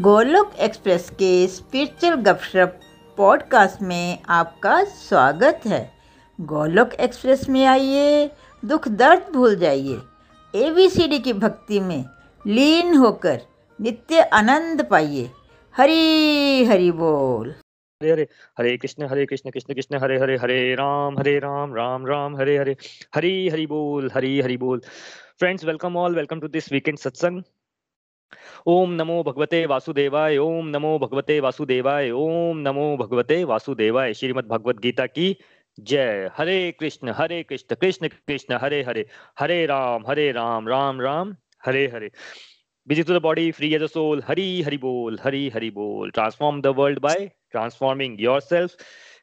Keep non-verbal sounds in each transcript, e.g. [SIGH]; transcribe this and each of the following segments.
Golok express के spiritual गपशप podcast में आपका स्वागत है। गोलोक एक्सप्रेस में आइए, दुख दर्द भूल जाइए। एबीसीडी की भक्ति में लीन होकर नित्य आनंद पाइए। हरी, हरि बोल। हरे हरे हरे कृष्ण हरे कृष्ण कृष्ण कृष्ण, हरे हरे हरे, राम हरे, राम राम राम, हरे हरे, हरी, हरि बोल, हरी, हरि बोल। Friends welcome all welcome to this weekend satsang ओम नमो भगवते वासुदेवाय, ओम नमो भगवते वासुदेवाय, ओम नमो भगवते वासुदेवाय। श्रीमद् भगवद गीता की जय। Hare Krishna Hare Krishna Krishna Krishna, Hare Hare. Hare Ram Hare Ram Ram Ram, Hare Hare. Busy to the body, free as soul hari hari bol hari hari bol transform the world by transforming yourself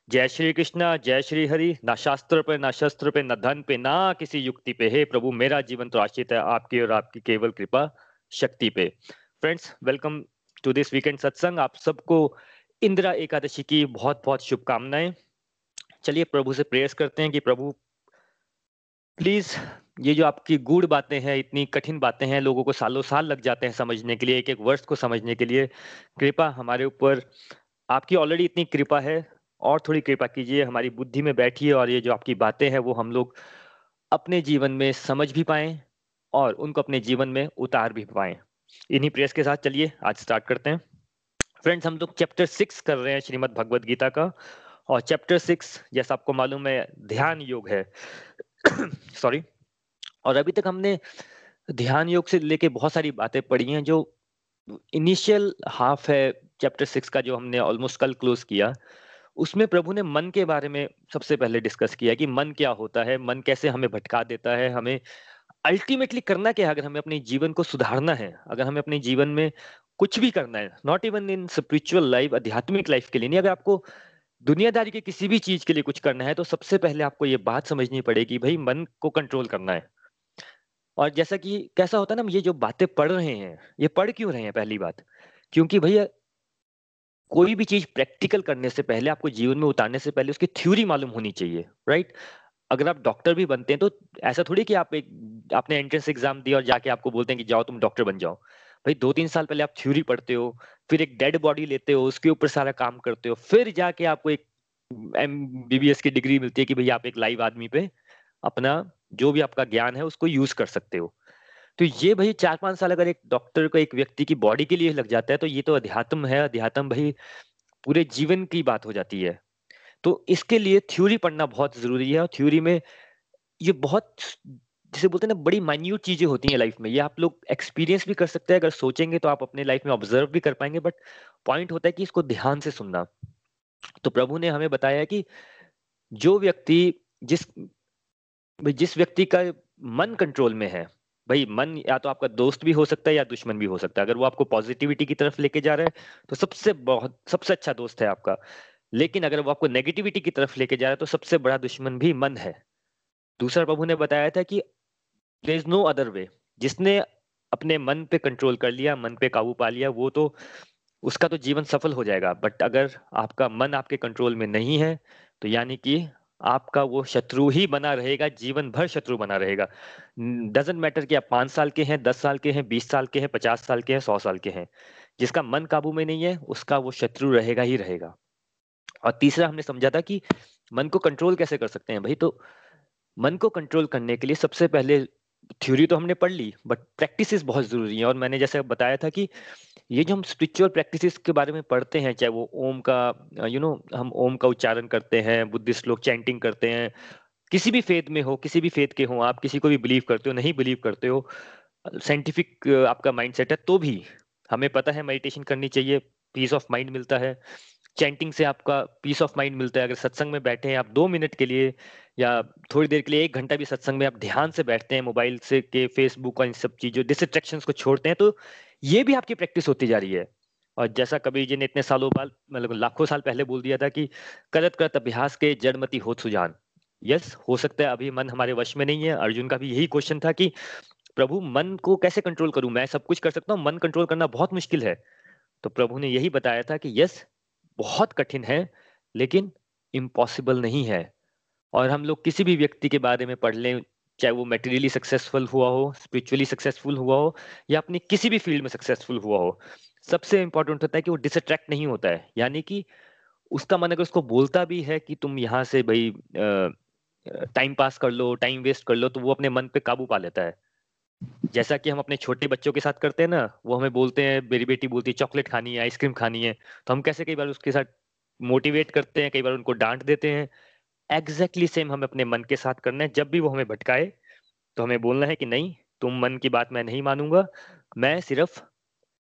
जय श्री कृष्णा, जय श्री हरि। ना शास्त्र पे, ना शस्त्र पे, ना धन पे, ना किसी युक्ति पे। हे प्रभु, मेरा जीवन तो आश्रित है आपकी और आपकी केवल कृपा। शक्ति पे। Friends welcome to this weekend satsang आप सबको इंदिरा एकादशी की बहुत बहुत शुभकामनाएँ। चलिए प्रभु से प्रेयर्स करते हैं कि प्रभु प्लीज़ ये जो आपकी गूढ़ बातें हैं, इतनी कठिन बातें हैं, लोगों को सालों साल लग जाते हैं समझने के लिए एक एक वर्ष को समझने के लिए, कृपा हमारे ऊपर, आपकी ऑलरेडी इतनी कृपा है, और थोड़ी कृपा कीजिए, हमारी बुद्धि में बैठिए, और ये जो आपकी बातें हैं, वो हम लोग अपने जीवन में समझ भी पाए और उनको अपने जीवन में उतार भी पाए। इन्हीं प्रेस के साथ चलिए, आज स्टार्ट करते हैं। फ्रेंड्स हम लोग चैप्टर सिक्स कर रहे हैं श्रीमद भगवद गीता का। और चैप्टर सिक्स जैसा आपको मालूम है, ध्यान योग है। [COUGHS] सॉरी और अभी तक हमने ध्यान योग से लेके बहुत सारी बातें पढ़ी हैं, जो इनिशियल हाफ़ है चैप्टर सिक्स का, जो हमने ऑलमोस्ट कल क्लोज किया। उसमें प्रभु ने मन के बारे में सबसे पहले डिस्कस किया कि मन क्या होता है, मन कैसे हमें भटका देता है, हमें अल्टीमेटली करना क्या है? अगर हमें अपने जीवन को सुधारना है, अगर हमें अपने जीवन में कुछ भी करना है not even in spiritual life आध्यात्मिक लाइफ के लिए नहीं, अगर आपको दुनियादारी के किसी भी चीज़ के लिए कुछ करना है तो सबसे पहले आपको ये बात समझनी पड़ेगी, भाई, मन को कंट्रोल करना है। और जैसा कि कैसा होता है ना, हम ये जो बातें पढ़ रहे हैं, ये पढ़ क्यों रहे हैं, पहली बात? क्योंकि भैया, कोई भी चीज़ प्रैक्टिकल करने से पहले, आपको जीवन में उतारने से पहले उसकी थ्योरी मालूम होनी चाहिए राइट अगर आप डॉक्टर भी बनते हैं तो ऐसा थोड़ी कि आप एक, आपने एंट्रेंस एग्ज़ाम दिया और जाके आपको बोलते हैं कि जाओ तुम डॉक्टर बन जाओ। भाई दो तीन साल पहले आप थ्योरी पढ़ते हो, फिर एक डेड बॉडी लेते हो, उसके ऊपर सारा काम करते हो, फिर जाके आपको एक एमबीबीएस की डिग्री मिलती है कि भाई आप एक लाइव आदमी पे अपना जो भी आपका ज्ञान है, उसको यूज़ कर सकते हो। तो ये भाई चार पाँच साल अगर एक डॉक्टर को एक व्यक्ति की बॉडी के लिए लग जाता है तो ये तो अध्यात्म है। अध्यात्म भाई पूरे जीवन की बात हो जाती है। तो इसके लिए थ्योरी पढ़ना बहुत ज़रूरी है और थ्योरी में ये बहुत जिसे बोलते हैं ना, बड़ी माइन्यूट चीज़ें होती हैं लाइफ में। ये आप लोग एक्सपीरियंस भी कर सकते हैं, अगर सोचेंगे तो आप अपने लाइफ में ऑब्ज़र्व भी कर पाएँगे बट पॉइंट होता है कि इसको ध्यान से सुनना। तो प्रभु ने हमें बताया कि जो व्यक्ति जिस जिस व्यक्ति का मन कंट्रोल में है, भाई मन या तो आपका दोस्त भी हो सकता है या दुश्मन भी हो सकता है। अगर वो आपको पॉजिटिविटी की तरफ़ लेके जा रहा है तो सबसे बहुत, सबसे अच्छा दोस्त है आपका। लेकिन अगर वो आपको नेगेटिविटी की तरफ़ लेके जा रहा है तो सबसे बड़ा दुश्मन भी मन है। दूसरा, प्रभु ने बताया था कि there is no other way जिसने अपने मन पे कंट्रोल कर लिया, मन पे काबू पा लिया, वो तो उसका तो जीवन सफल हो जाएगा। बट अगर आपका मन आपके कंट्रोल में नहीं है तो यानी कि आपका वो शत्रु ही बना रहेगा, जीवन भर शत्रु बना रहेगा। डजेंट मैटर कि आप पाँच साल के हैं, दस साल के हैं, बीस साल के हैं, पचास साल के हैं, सौ साल के हैं। जिसका मन काबू में नहीं है, उसका वो शत्रु रहेगा ही रहेगा। और तीसरा हमने समझा था कि मन को कंट्रोल कैसे कर सकते हैं भाई? तो मन को कंट्रोल करने के लिए सबसे पहले थ्योरी तो हमने पढ़ ली बट प्रैक्टिस बहुत ज़रूरी है। और मैंने जैसे बताया था कि ये जो हम स्पिरिचुअल प्रैक्टिसेस के बारे में पढ़ते हैं, चाहे वो ओम का यू नो हम ओम का उच्चारण करते हैं, बुद्धिस्ट लोग चैंटिंग करते हैं, किसी भी फेद में हो, किसी भी फेद के हो, आप किसी को भी बिलीव करते हो, नहीं बिलीव करते हो साइंटिफिक आपका माइंडसेट है तो भी हमें पता है मेडिटेशन करनी चाहिए पीस ऑफ़ माइंड मिलता है। चैंटिंग से आपका पीस ऑफ़ माइंड मिलता है। अगर सत्संग में बैठे हैं आप दो मिनट के लिए या थोड़ी देर के लिए, एक घंटा भी सत्संग में आप ध्यान से बैठते हैं मोबाइल से के फेसबुक और इन सब चीज़ों डिस्ट्रैक्शन को छोड़ते हैं तो ये भी आपकी प्रैक्टिस होती जा रही है। और जैसा कबीर जी ने इतने सालों बाद मतलब लाखों साल पहले बोल दिया था कि करत करत अभ्यास के जड़मती हो सुजान। यस हो सकता है अभी मन हमारे वश में नहीं है। अर्जुन का भी यही क्वेश्चन था कि प्रभु, मन को कैसे कंट्रोल करूँ? मैं सब कुछ कर सकता हूँ, मन कंट्रोल करना बहुत मुश्किल है। तो प्रभु ने यही बताया था कि यस बहुत कठिन है, लेकिन इम्पॉसिबल नहीं है। और हम लोग किसी भी व्यक्ति के बारे में पढ़ लें, चाहे वो मेटेरियली सक्सेसफुल हुआ हो स्पिरिचुअली सक्सेसफुल हुआ हो, या अपनी किसी भी फ़ील्ड में सक्सेसफुल हुआ हो, सबसे इंपॉर्टेंट होता है कि वो डिसट्रैक्ट नहीं होता है। यानी कि उसका मन अगर उसको बोलता भी है कि तुम यहाँ से भाई टाइम पास कर लो टाइम वेस्ट कर लो तो वो अपने मन पे काबू पा लेता है। जैसा कि हम अपने छोटे बच्चों के साथ करते हैं ना, वो हमें बोलते हैं, मेरी बेटी बोलती है, चॉकलेट खानी है, आइसक्रीम खानी है। तो हम कैसे कई बार उसके साथ मोटिवेट करते हैं, कई बार उनको डांट देते हैं। एग्जैक्टली exactly सेम हमें अपने मन के साथ करना है। जब भी वो हमें भटकाए तो हमें बोलना है कि नहीं, तुम मन की बात मैं नहीं मानूँगा। मैं सिर्फ़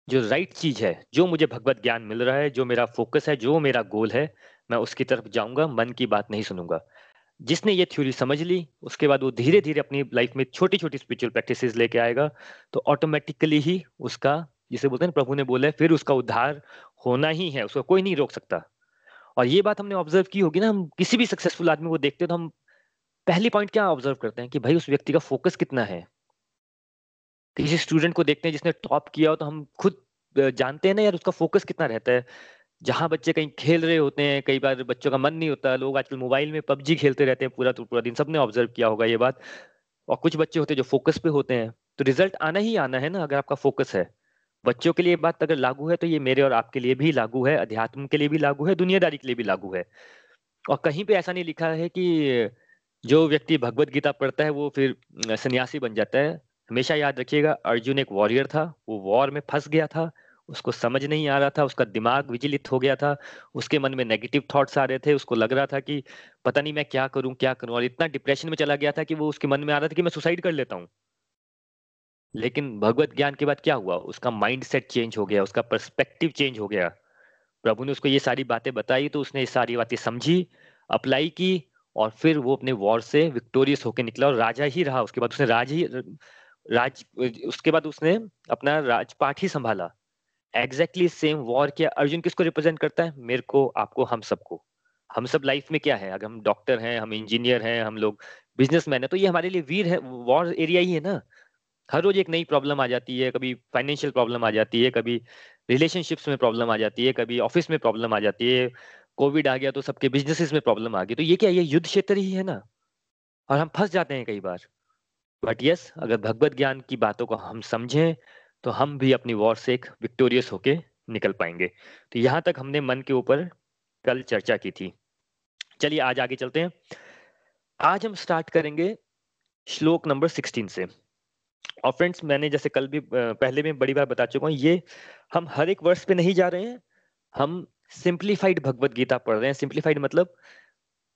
जो राइट चीज़ है, जो मुझे भगवत ज्ञान मिल रहा है, जो मेरा फोकस है, जो मेरा गोल है, मैं उसकी तरफ़ जाऊँगा, मन की बात नहीं सुनूँगा। जिसने ये थ्योरी समझ ली, उसके बाद वो धीरे धीरे अपनी लाइफ में छोटी छोटी स्पिरिचुअल प्रैक्टिसेस लेके आएगा तो ऑटोमेटिकली ही उसका, जिसे बोलते हैं प्रभु ने बोला फिर उसका उद्धार होना ही है, उसको कोई नहीं रोक सकता। और ये बात हमने ऑब्ज़र्व की होगी ना, हम किसी भी सक्सेसफुल आदमी को देखते हैं तो हम पहली पॉइंट क्या ऑब्ज़र्व करते हैं कि भाई उस व्यक्ति का फोकस कितना है? किसी स्टूडेंट को देखते हैं जिसने टॉप किया हो तो हम खुद जानते हैं ना यार उसका फोकस कितना रहता है। जहाँ बच्चे कहीं खेल रहे होते हैं, कई बार बच्चों का मन नहीं होता, लोग आजकल मोबाइल में पबजी खेलते रहते हैं पूरा तो पूरा दिन सबने ऑब्ज़र्व किया होगा ये बात। और कुछ बच्चे होते हैं जो फोकस पे होते हैं तो रिज़ल्ट आना ही आना है ना, अगर आपका फोकस है। बच्चों के लिए बात अगर लागू है तो ये मेरे और आपके लिए भी लागू है, अध्यात्म के लिए भी लागू है, दुनियादारी के लिए भी लागू है। और कहीं पे ऐसा नहीं लिखा है कि जो व्यक्ति भगवत गीता पढ़ता है, वो फिर सन्यासी बन जाता है। हमेशा याद रखिएगा, अर्जुन एक वॉरियर था, वो वॉर में फंस गया था। उसको समझ नहीं आ रहा था, उसका दिमाग विचलित हो गया था, उसके मन में नेगेटिव थॉट्स आ रहे थे, उसको लग रहा था कि पता नहीं मैं क्या करूँ क्या करूँ? और इतना डिप्रेशन में चला गया था कि वो उसके मन में आ रहा था कि मैं सुसाइड कर लेता हूँ। लेकिन भगवत ज्ञान के बाद क्या हुआ? उसका माइंड सेट चेंज हो गया, उसका परस्पेक्टिव चेंज हो गया। प्रभु ने उसको ये सारी बातें बताई तो उसने ये सारी बातें समझी अप्लाई की, और फिर वो अपने वॉर से विक्टोरियस होकर निकला और राजा ही रहा। उसके बाद उसने राज ही, राज, उसके बाद उसने अपना राजपाठ ही संभाला। एग्जैक्टली सेम वॉर किया अर्जुन किसको रिप्रेजेंट करता है? मेरे को आपको हम सबको। हम सब लाइफ में क्या है? अगर हम डॉक्टर हैं हम इंजीनियर हैं हम लोग बिजनेसमैन है तो ये हमारे लिए वीर है। वॉर एरिया ही है ना। हर रोज एक नई प्रॉब्लम आ जाती है। कभी फाइनेंशियल प्रॉब्लम आ जाती है कभी रिलेशनशिप्स में प्रॉब्लम आ जाती है कभी ऑफ़िस में प्रॉब्लम आ जाती है। कोविड आ गया तो सबके बिजनेसेस में प्रॉब्लम आ गई तो ये क्या ये युद्ध क्षेत्र ही है ना? और हम फंस जाते हैं कई बार। बट यस yes, अगर भगवत ज्ञान की बातों को हम समझें तो हम भी अपनी वॉर से एक विक्टोरियस होके निकल पाएँगे। तो यहाँ तक हमने मन के ऊपर कल चर्चा की थी। चलिए आज आगे चलते हैं। आज हम स्टार्ट करेंगे श्लोक नंबर सिक्सटीन से। और फ्रेंड्स मैंने जैसे कल भी पहले भी बड़ी बार बता चुका हूँ, ये हम हर एक वर्ष पे नहीं जा रहे हैं। हम सिंप्लीफाइड भगवत गीता पढ़ रहे हैं। सिंप्लीफाइड मतलब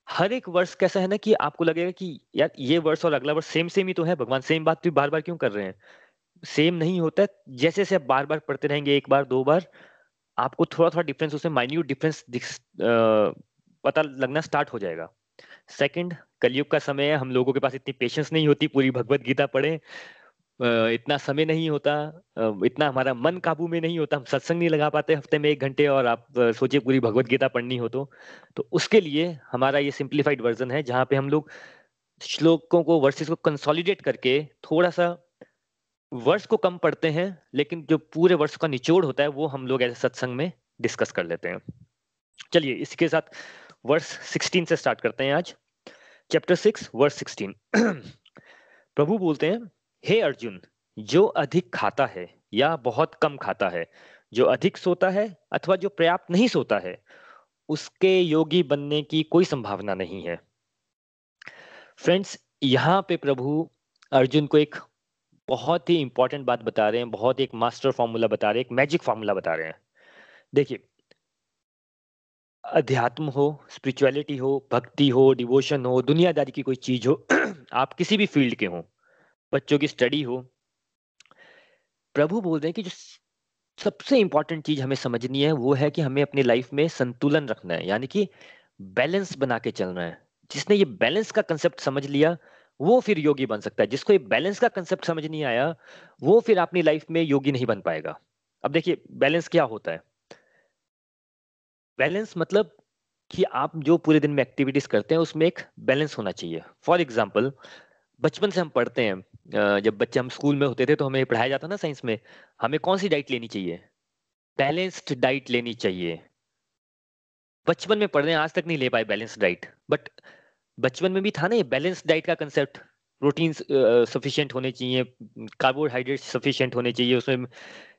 हर एक वर्ष कैसा है ना कि आपको लगेगा कि यार ये वर्ष और अगला वर्ष सेम सेम ही तो है। भगवान सेम बात भी बार बार क्यों कर रहे हैं? सेम नहीं होता, जैसे जैसे आप बार बार पढ़ते रहेंगे, एक बार, दो बार, आपको थोड़ा थोड़ा डिफरेंस उसमें माइन्यूट डिफरेंस पता लगना स्टार्ट हो जाएगा। सेकंड कलयुग का समय है, हम लोगों के पास इतनी पेशेंस नहीं होती, पूरी भगवत गीता पढ़े इतना समय नहीं होता इतना हमारा मन काबू में नहीं होता, हम सत्संग नहीं लगा पाते हफ़्ते में एक घंटे और आप सोचिए पूरी भगवत गीता पढ़नी हो तो। तो उसके लिए हमारा ये सिंप्लीफाइड वर्जन है, जहाँ पे हम लोग श्लोकों को वर्सेस को कंसोलिडेट करके थोड़ा सा वर्ष को कम पढ़ते हैं, लेकिन जो पूरे वर्ष का निचोड़ होता है, वो हम लोग ऐसे सत्संग में डिस्कस कर लेते हैं। चलिए, इसके साथ वर्ष 16 से स्टार्ट करते हैं आज। चैप्टर सिक्स वर्ष 16 प्रभु बोलते हैं, हे hey अर्जुन, जो अधिक खाता है या बहुत कम खाता है, जो अधिक सोता है अथवा जो पर्याप्त नहीं सोता है, उसके योगी बनने की कोई संभावना नहीं है। फ्रेंड्स यहाँ पे प्रभु अर्जुन को एक बहुत ही इंपॉर्टेंट बात बता रहे हैं, बहुत एक मास्टर फॉर्मूला बता रहे हैं, एक मैजिक फॉर्मूला बता रहे हैं। देखिए, अध्यात्म हो स्पिरिचुअलिटी हो, भक्ति हो डिवोशन हो, दुनियादारी की कोई चीज़ हो, [CLEARS THROAT] आप किसी भी फ़ील्ड के हो, बच्चों की स्टडी हो, प्रभु बोल रहे हैं कि जो सबसे इंपॉर्टेंट चीज़ हमें समझनी है, वो है कि हमें अपनी लाइफ में संतुलन रखना है, यानी कि बैलेंस बना के चलना है। जिसने ये बैलेंस का कंसेप्ट समझ लिया वो फिर योगी बन सकता है। जिसको ये बैलेंस का कंसेप्ट समझ नहीं आया, वो फिर अपनी लाइफ में योगी नहीं बन पाएगा। अब देखिए बैलेंस क्या होता है? बैलेंस मतलब कि आप जो पूरे दिन में एक्टिविटीज़ करते हैं, उसमें एक बैलेंस होना चाहिए। फॉर एग्ज़ाम्पल बचपन से हम पढ़ते हैं जब बच्चे हम स्कूल में होते थे तो हमें पढ़ाया जाता ना साइंस में, हमें कौन सी डाइट लेनी चाहिए? बैलेंस्ड डाइट लेनी चाहिए। बचपन में पढ़ रहे हैं आज तक नहीं ले पाए बैलेंस डाइट बट बचपन में भी था ना ये बैलेंस डाइट का कंसेप्ट प्रोटीन सफिशिएंट होने चाहिए कार्बोहाइड्रेट सफिशिएंट होने चाहिए, उसमें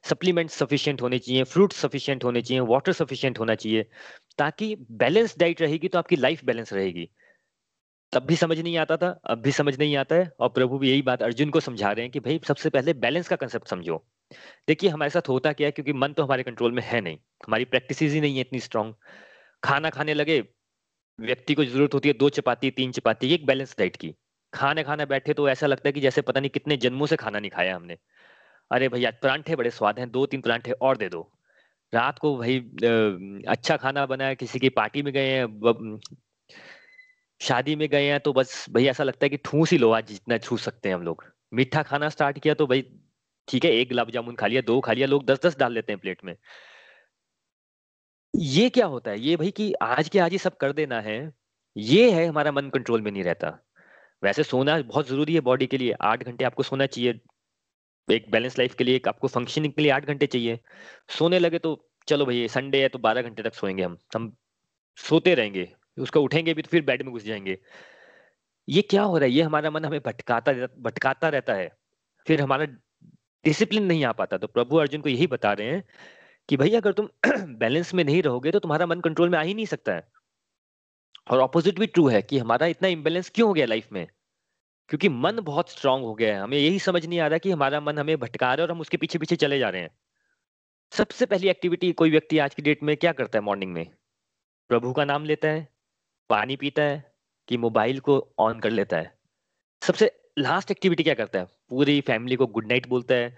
सप्लीमेंट सफिशिएंट होने चाहिए फ्रूट सफिशिएंट होने चाहिए वाटर सफिशिएंट होना चाहिए। ताकि बैलेंस डाइट रहेगी तो आपकी लाइफ बैलेंस रहेगी। तब भी समझ नहीं आता था, अब भी समझ नहीं आता है, और प्रभु भी यही बात अर्जुन को समझा रहे हैं कि भाई सबसे पहले बैलेंस का कंसेप्ट समझो। देखिए, हमारे साथ होता क्या है, क्योंकि मन तो हमारे कंट्रोल में है नहीं, हमारी प्रैक्टिस ही नहीं है इतनी स्ट्रांग खाना खाने लगे व्यक्ति को ज़रूरत होती है दो चपाती, तीन चपाती, एक बैलेंस डाइट की। खाने खाने बैठे तो ऐसा लगता है कि जैसे पता नहीं कितने जन्मों से खाना नहीं खाया हमने। अरे भैया परांठे बड़े स्वाद हैं, दो, तीन परांठे और दे दो। रात को भाई अच्छा खाना बनाया, किसी की पार्टी में गए हैं शादी में गए हैं तो बस भाई ऐसा लगता है कि ठूस ही लो आज जितना छू सकते हैं हम लोग। मीठा खाना स्टार्ट किया तो भाई, ठीक है, एक गुलाब जामुन खा लिया, दो खा लिया, लोग दस दस डाल लेते हैं प्लेट में। ये क्या होता है? ये भाई कि आज के आज ही सब कर देना है, ये है हमारा मन कंट्रोल में नहीं रहता। वैसे सोना बहुत ज़रूरी है बॉडी के लिए। आठ घंटे आपको सोना चाहिए। एक बैलेंस लाइफ के लिए, एक आपको फंक्शनिंग के लिए आठ घंटे चाहिए। सोने लगे तो चलो भैया संडे है तो बारह घंटे तक सोएँगे हम। हम सोते रहेंगे, उसको उठेंगे भी तो फिर बेड में घुस जाएँगे। ये क्या हो रहा है? ये हमारा मन हमें भटकाता भटकाता रहता है। फिर हमारा डिसिप्लिन नहीं आ पाता। तो प्रभु अर्जुन को यही बता रहे हैं कि भाई अगर तुम [CLEARS THROAT] बैलेंस में नहीं रहोगे तो तुम्हारा मन कंट्रोल में आ ही नहीं सकता है। और ऑपोजिट भी ट्रू है कि हमारा इतना इम्बेलेंस क्यों हो गया लाइफ में? क्योंकि मन बहुत स्ट्रांग हो गया है। हमें यही समझ नहीं आ रहा कि हमारा मन हमें भटका रहा है और हम उसके पीछे पीछे चले जा रहे हैं। सबसे पहली एक्टिविटी कोई व्यक्ति आज की डेट में क्या करता है मॉर्निंग में? प्रभु का नाम लेता है, पानी पीता है कि मोबाइल को ऑन कर लेता है। सबसे लास्ट एक्टिविटी क्या करता है? पूरी फैमिली को गुड नाइट बोलता है।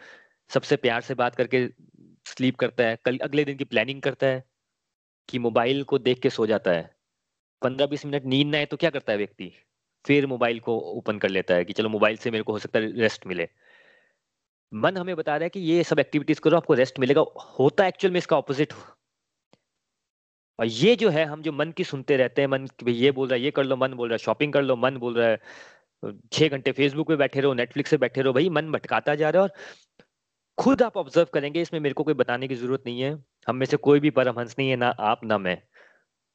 सबसे प्यार से बात करके स्लीप करता है, कल, अगले दिन की प्लानिंग करता है कि मोबाइल को देख के सो जाता है। पंद्रह बीस मिनट नींद ना आए तो क्या करता है व्यक्ति? फिर मोबाइल को ओपन कर लेता है कि चलो मोबाइल से मेरे को हो सकता है रेस्ट मिले। मन हमें बता रहा है कि ये सब एक्टिविटीज़ करो, आपको रेस्ट मिलेगा। होता एक्चुअल में इसका ऑपोजिट और ये जो है, हम जो मन की सुनते रहते हैं, मन ये बोल रहा है, ये कर लो, मन बोल रहा है शॉपिंग कर लो, मन बोल रहा है, छह घंटे फेसबुक पे बैठे रहो नेटफ्लिक्स पे बैठे रहो, भाई मन भटकाता जा रहा है और खुद आप ऑब्ज़र्व करेंगे, इसमें मेरे को कोई बताने की ज़रूरत नहीं है। हम में से कोई भी परमहंस नहीं है, ना आप, ना मैं।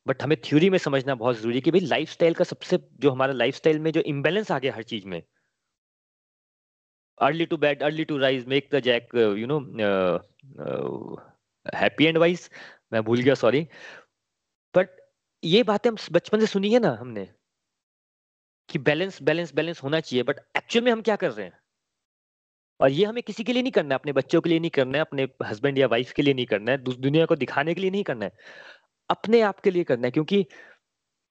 बट हमें थ्योरी में समझना बहुत ज़रूरी है कि भाई लाइफस्टाइल का सबसे, जो हमारा लाइफस्टाइल में जो इम्बेलेंस आ गया हर चीज़ में। Early to bed early to rise make the jack you know happy and wise मैं भूल गया सॉरी बट ये बातें हम बचपन से सुनी है ना हमने, कि बैलेंस बैलेंस बैलेंस होना चाहिए। बट एक्चुअल में हम क्या कर रहे हैं? और ये हमें किसी के लिए नहीं करना है, अपने बच्चों के लिए नहीं करना है, अपने हस्बैंड या वाइफ के लिए नहीं करना है दुनिया को दिखाने के लिए नहीं करना है, अपने आप के लिए करना है, क्योंकि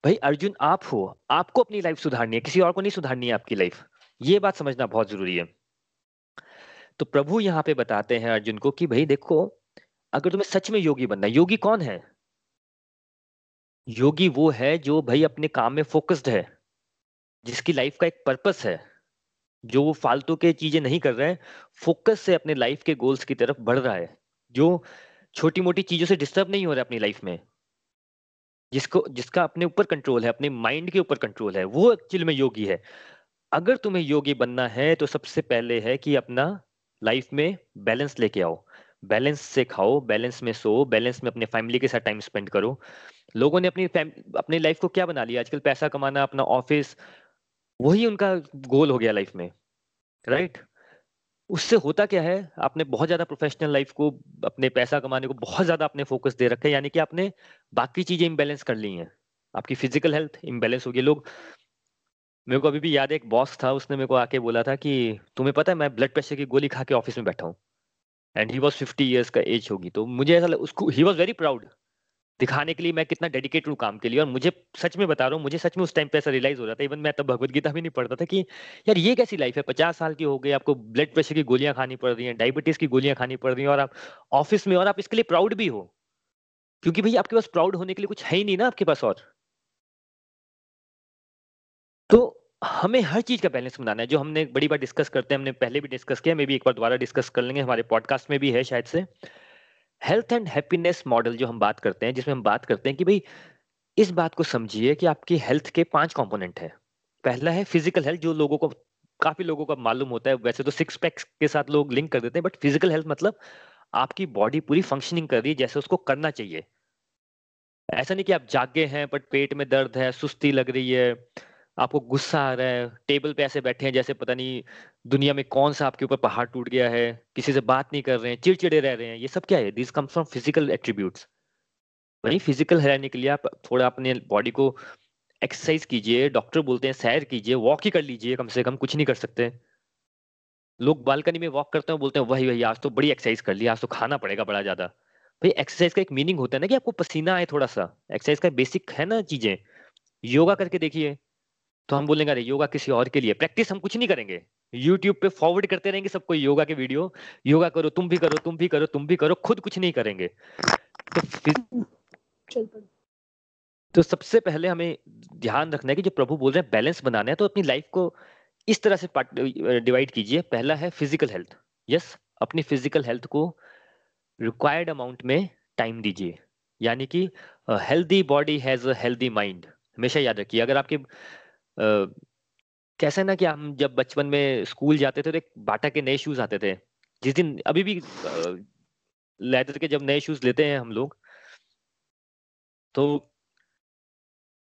भाई अर्जुन आप हो, आपको अपनी लाइफ सुधारनी है, किसी और को नहीं सुधारनी है आपकी लाइफ ये बात समझना बहुत ज़रूरी है। तो प्रभु यहाँ पे बताते हैं अर्जुन को कि भाई देखो, अगर तुम्हें सच में योगी बनना है, योगी कौन है? योगी वो है जो भाई अपने काम में फोकस्ड है, जिसकी लाइफ का एक पर्पस है। जो वो फालतू के चीज़ें नहीं कर रहा है फोकस से अपने लाइफ के गोल्स की तरफ़ बढ़ रहा है, जो छोटी मोटी चीज़ों से डिस्टर्ब नहीं हो रहा है अपनी लाइफ में। जिसको, जिसका अपने ऊपर कंट्रोल है, अपने माइंड के ऊपर कंट्रोल है, वो एक्चुअल में योगी है। अगर तुम्हें योगी बनना है तो सबसे पहले है कि अपना लाइफ में बैलेंस लेके आओ। बैलेंस से खाओ बैलेंस में सो बैलेंस में अपने फैमिली के साथ टाइम स्पेंड करो। लोगों ने अपनी अपनी लाइफ को क्या बना लिया? आजकल पैसा कमाना, अपना ऑफ़िस वही उनका गोल हो गया लाइफ में राइट उससे होता क्या है, आपने बहुत ज़्यादा प्रोफेशनल लाइफ को, अपने पैसा कमाने को बहुत ज़्यादा अपने फोकस दे रखा है, यानी कि आपने बाकी चीज़ें इम्बेलेंस कर ली हैं। आपकी फ़िज़िकल हेल्थ इम्बेलेंस हो गई। लोग, मेरे को अभी भी याद है, एक बॉस था, उसने मेरे को आके बोला था कि, तुम्हें पता है, मैं ब्लड प्रेशर की गोली खा के ऑफ़िस में बैठा हूँ and he was fifty years का एज होगी। तो मुझे ऐसा उसको ही वॉज़ वेरी प्राउड दिखाने के लिए मैं कितना डेडिकेट हूँ काम के लिए। और मुझे सच में बता रहा हूँ, मुझे सच में उस टाइम पे ऐसा रियलाइज़ हो रहा था। इवन मैं तब भगवत गीता भी नहीं पढ़ता था कि, यार, ये कैसी लाइफ है? पचास साल की हो गई, आपको ब्लड प्रेशर की गोलियाँ खानी पड़ रही हैं डायबिटीज़ की गोलियाँ खानी पड़ रही हैं और आप ऑफ़िस में और आप इसके लिए प्राउड भी हो। क्योंकि भाई, आपके पास प्राउड होने के लिए कुछ है ही नहीं ना आपके पास और। तो हमें हर चीज़ का बैलेंस बनाना है। जो हमने बड़ी बार डिस्कस करते हैं, हमने पहले भी डिस्कस किया मे भी एक बार दोबारा डिस्कस कर लेंगे। हमारे पॉडकास्ट में भी है शायद से। हेल्थ एंड हैप्पीनेस मॉडल जो हम बात करते हैं, जिसमें हम बात करते हैं कि भाई, इस बात को समझिए कि आपकी हेल्थ के पाँच कंपोनेंट है। पहला है फ़िज़िकल हेल्थ जो लोगों को, काफ़ी लोगों का मालूम होता है। वैसे तो सिक्स पैक्स के साथ लोग लिंक कर देते हैं बट फ़िज़िकल हेल्थ मतलब आपकी बॉडी पूरी फंक्शनिंग कर रही है, जैसे उसको करना चाहिए। ऐसा नहीं कि आप जागे हैं बट पेट में दर्द है, सुस्ती लग रही है आपको गुस्सा आ रहा है, टेबल पे ऐसे बैठे हैं जैसे पता नहीं दुनिया में कौन सा आपके ऊपर पहाड़ टूट गया है, किसी से बात नहीं कर रहे हैं, चिड़चिड़े रह रहे हैं, ये सब क्या है? This comes from physical attributes वही फ़िज़िकल रहने के लिए आप थोड़ा अपने बॉडी को एक्सरसाइज कीजिए डॉक्टर बोलते हैं, सैर कीजिए वॉक ही कर लीजिए, कम से कम कुछ नहीं कर सकते। लोग बालकनी में वॉक करते हैं बोलते हैं, वही वही, आज तो बड़ी एक्सरसाइज कर ली, आज तो खाना पड़ेगा बड़ा ज़्यादा। भाई एक्सरसाइज का एक मीनिंग होता है ना कि आपको पसीना आए थोड़ा सा। एक्सरसाइज का बेसिक है ना चीज़ें। योगा करके देखिए तो हम बोलेंगे अरे योगा किसी और के लिए प्रैक्टिस हम कुछ नहीं करेंगे। यूट्यूब पे फॉरवर्ड करते रहेंगे सबको योगा के वीडियो योगा करो तुम भी करो तुम भी करो तुम भी करो खुद कुछ नहीं करेंगे। तो तो सबसे पहले हमें ध्यान रखना है कि जो प्रभु बोल रहे हैं बैलेंस बनाना है तो अपनी लाइफ को इस तरह से डिवाइड कीजिए। पहला है फ़िज़िकल हेल्थ यस अपनी फ़िज़िकल हेल्थ को रिक्वायर्ड अमाउंट में टाइम दीजिए। यानी कि healthy body has a healthy mind हमेशा याद रखिए अगर आपके कैसा ना कि हम जब बचपन में स्कूल जाते थे तो एक बाटा के नए शूज़ आते थे। जिस दिन अभी भी लेदर के जब नए शूज़ लेते हैं हम लोग तो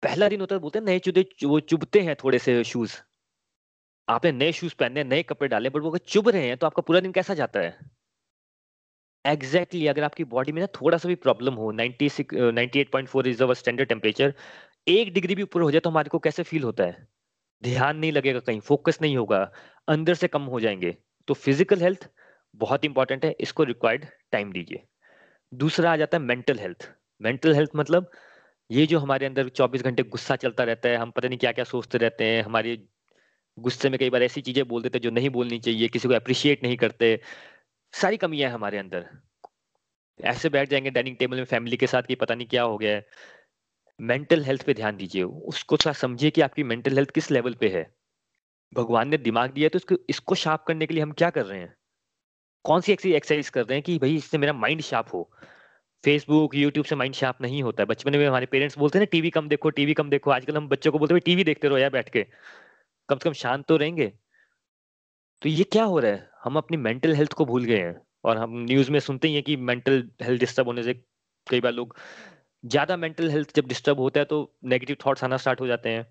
पहला दिन होता है बोलते हैं नए चुदे वो चुभते हैं थोड़े से शूज़ आपने नए शूज़ पहने नए कपड़े डाले बट वो अगर चुभ रहे हैं तो आपका पूरा दिन कैसा जाता है? एग्जैक्टली exactly, अगर आपकी बॉडी में ना थोड़ा सा भी प्रॉब्लम हो 96 98.4 इज़ अवर स्टैंडर्ड टेम्परेचर एक डिग्री भी ऊपर हो जाए तो हमारे को कैसे फील होता है? ध्यान नहीं लगेगा कहीं फोकस नहीं होगा, अंदर से कम हो जाएँगे। तो फ़िज़िकल हेल्थ बहुत इंपॉर्टेंट है, इसको रिक्वायर्ड टाइम दीजिए। दूसरा आ जाता है मेंटल हेल्थ मेंटल हेल्थ मतलब ये जो हमारे अंदर 24 घंटे गुस्सा चलता रहता है, हम पता नहीं क्या क्या सोचते रहते हैं, हमारे गुस्से में कई बार ऐसी चीज़ें बोल देते जो नहीं बोलनी चाहिए, किसी को अप्रिशिएट नहीं करते। सारी कमियाँ हैं हमारे अंदर। ऐसे बैठ जाएँगे डाइनिंग टेबल में फैमिली के साथ कि पता नहीं क्या हो गया है। मेंटल हेल्थ पे ध्यान दीजिए। उसको थोड़ा समझिए कि आपकी मेंटल हेल्थ किस लेवल पे है। भगवान ने दिमाग दिया तो इसको इसको शार्प करने के लिए हम क्या कर रहे हैं? कौन सी ऐसी एक्सरसाइज कर रहे हैं कि भाई इससे मेरा माइंड शार्प हो? फेसबुक यूट्यूब से माइंड शार्प नहीं होता है। बचपन में हमारे पेरेंट्स बोलते हैं ना टीवी कम देखो टीवी कम देखो। आजकल हम बच्चों को बोलते हैं टीवी देखते रहो यार बैठ के। कम से कम शांत तो रहेंगे। तो ये क्या हो रहा है? हम अपनी मेंटल हेल्थ को भूल गए हैं। और हम न्यूज़ में सुनते ही हैं कि मेंटल हेल्थ डिस्टर्ब होने से कई बार लोग ज़्यादा मेंटल हेल्थ जब डिस्टर्ब होता है तो नेगेटिव थॉट्स आना स्टार्ट हो जाते हैं।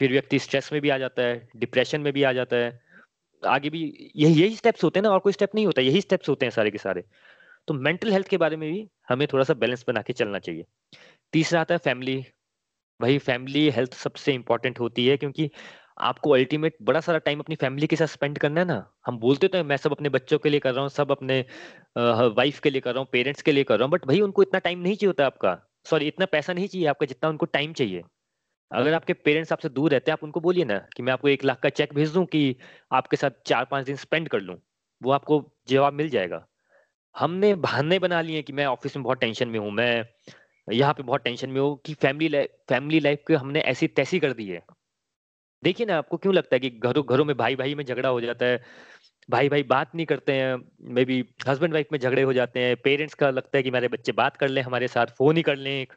फिर व्यक्ति स्ट्रेस में भी आ जाता है डिप्रेशन में भी आ जाता है। आगे भी यही यही स्टेप्स होते हैं ना, और कोई स्टेप नहीं होता, यही स्टेप्स होते हैं सारे के सारे। तो मेंटल हेल्थ के बारे में भी हमें थोड़ा सा बैलेंस बना के चलना चाहिए। तीसरा आता है फैमिली भाई फैमिली हेल्थ सबसे इंपॉर्टेंट होती है, क्योंकि आपको अल्टीमेट बड़ा सारा टाइम अपनी फैमिली के साथ स्पेंड करना है ना। हम बोलते तो मैं सब अपने बच्चों के लिए कर रहा हूँ, सब अपने वाइफ के लिए कर रहा हूँ पेरेंट्स के लिए कर रहा हूँ बट भाई उनको इतना टाइम नहीं चाहिए होता आपका। सॉरी, इतना पैसा नहीं चाहिए आपका जितना उनको टाइम चाहिए। अगर आपके पेरेंट्स आपसे दूर रहते हैं, आप उनको बोलिए ना कि मैं आपको एक लाख का चेक भेज दूँ कि आपके साथ चार पाँच दिन स्पेंड कर लूँ, वो आपको जवाब मिल जाएगा। हमने बहाने बना लिए कि मैं ऑफ़िस में बहुत टेंशन में हूँ, मैं यहाँ पे बहुत टेंशन में हूँ कि फैमिली लाइफ फैमिली लाइफ को हमने ऐसी तैसी कर दी है। देखिए ना, आपको क्यों लगता है कि घरों घरों में भाई भाई में झगड़ा हो जाता है? भाई भाई बात नहीं करते हैं मे बी हस्बैंड वाइफ में झगड़े हो जाते हैं पेरेंट्स का लगता है कि मेरे बच्चे बात कर लें, हमारे साथ फ़ोन ही कर लें एक।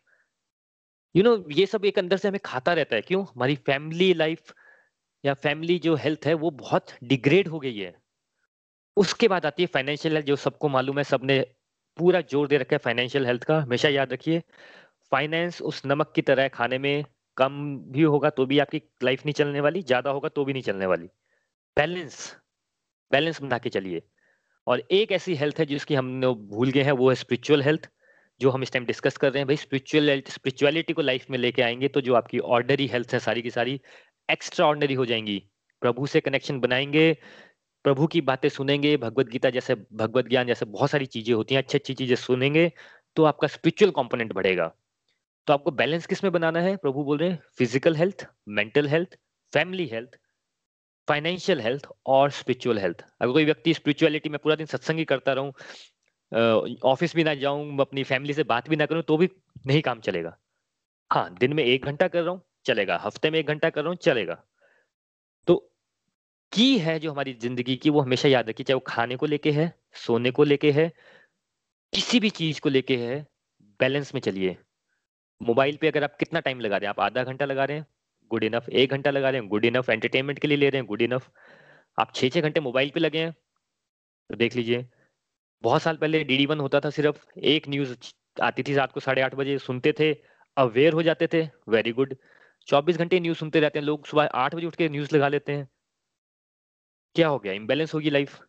यू नो ये सब एक अंदर से हमें खाता रहता है, क्यों? हमारी फैमिली लाइफ या फैमिली जो हेल्थ है, वो बहुत डिग्रेड हो गई है। उसके बाद आती है फाइनेंशियल हेल्थ जो सबको मालूम है, सबने पूरा ज़ोर दे रखा है फाइनेंशियल हेल्थ का। हमेशा याद रखिए फाइनेंस उस नमक की तरह खाने में कम भी होगा तो भी आपकी लाइफ नहीं चलने वाली, ज़्यादा होगा तो भी नहीं चलने वाली। बैलेंस बैलेंस बना के चलिए। और एक ऐसी हेल्थ है जिसकी हम भूल गए हैं, वो है स्पिरिचुअल हेल्थ जो हम इस टाइम डिस्कस कर रहे हैं। भाई स्पिरिचुअल स्पिरिचुअलिटी को लाइफ में लेके आएँगे तो जो आपकी ऑर्डनरी हेल्थ है, सारी की सारी एक्स्ट्रा ऑर्डनरी हो जाएँगी। प्रभु से कनेक्शन बनाएँगे, प्रभु की बातें सुनेंगे, भगवत गीता जैसे, भगवत ज्ञान जैसे बहुत सारी चीज़ें होती हैं, अच्छी अच्छी चीज़ें सुनेंगे तो आपका स्पिरिचुअल कंपोनेंट बढ़ेगा। तो आपको बैलेंस किसमें बनाना है? प्रभु बोल रहे हैं physical health mental health family health financial health और स्पिरिचुअल हेल्थ अगर कोई व्यक्ति स्पिरिचुअलिटी में पूरा दिन सत्संग ही करता रहूँ ऑफ़िस भी ना जाऊँ अपनी फैमिली से बात भी ना करूँ तो भी नहीं काम चलेगा। हाँ दिन में एक घंटा कर रहा हूँ, चलेगा। हफ़्ते में एक घंटा कर रहा हूँ, चलेगा। तो की है जो हमारी ज़िंदगी की, वो हमेशा याद रखिए, चाहे वो खाने को लेके है, सोने को लेके है, किसी भी चीज़ को लेके है बैलेंस में चलिए। मोबाइल पे अगर आप कितना टाइम लगा रहे हैं, आप आधा घंटा लगा रहे हैं गुड इनफ एक घंटा लगा रहे हैं। गुड इनफ एंटरटेनमेंट के लिए ले रहे हैं। गुड इनफ आप छः छः घंटे मोबाइल पे लगे हैं। तो देख लीजिए। बहुत साल पहले डी वन होता था सिर्फ़। एक न्यूज़ आती थी रात को साढ़े आठ बजे। सुनते थे। अवेयर हो जाते थे। वेरी गुड चौबीस घंटे न्यूज़ सुनते रहते हैं। लोग सुबह आठ बजे उठ के न्यूज़ लगा लेते हैं। क्या हो गया? इम्बेलेंस होगी लाइफ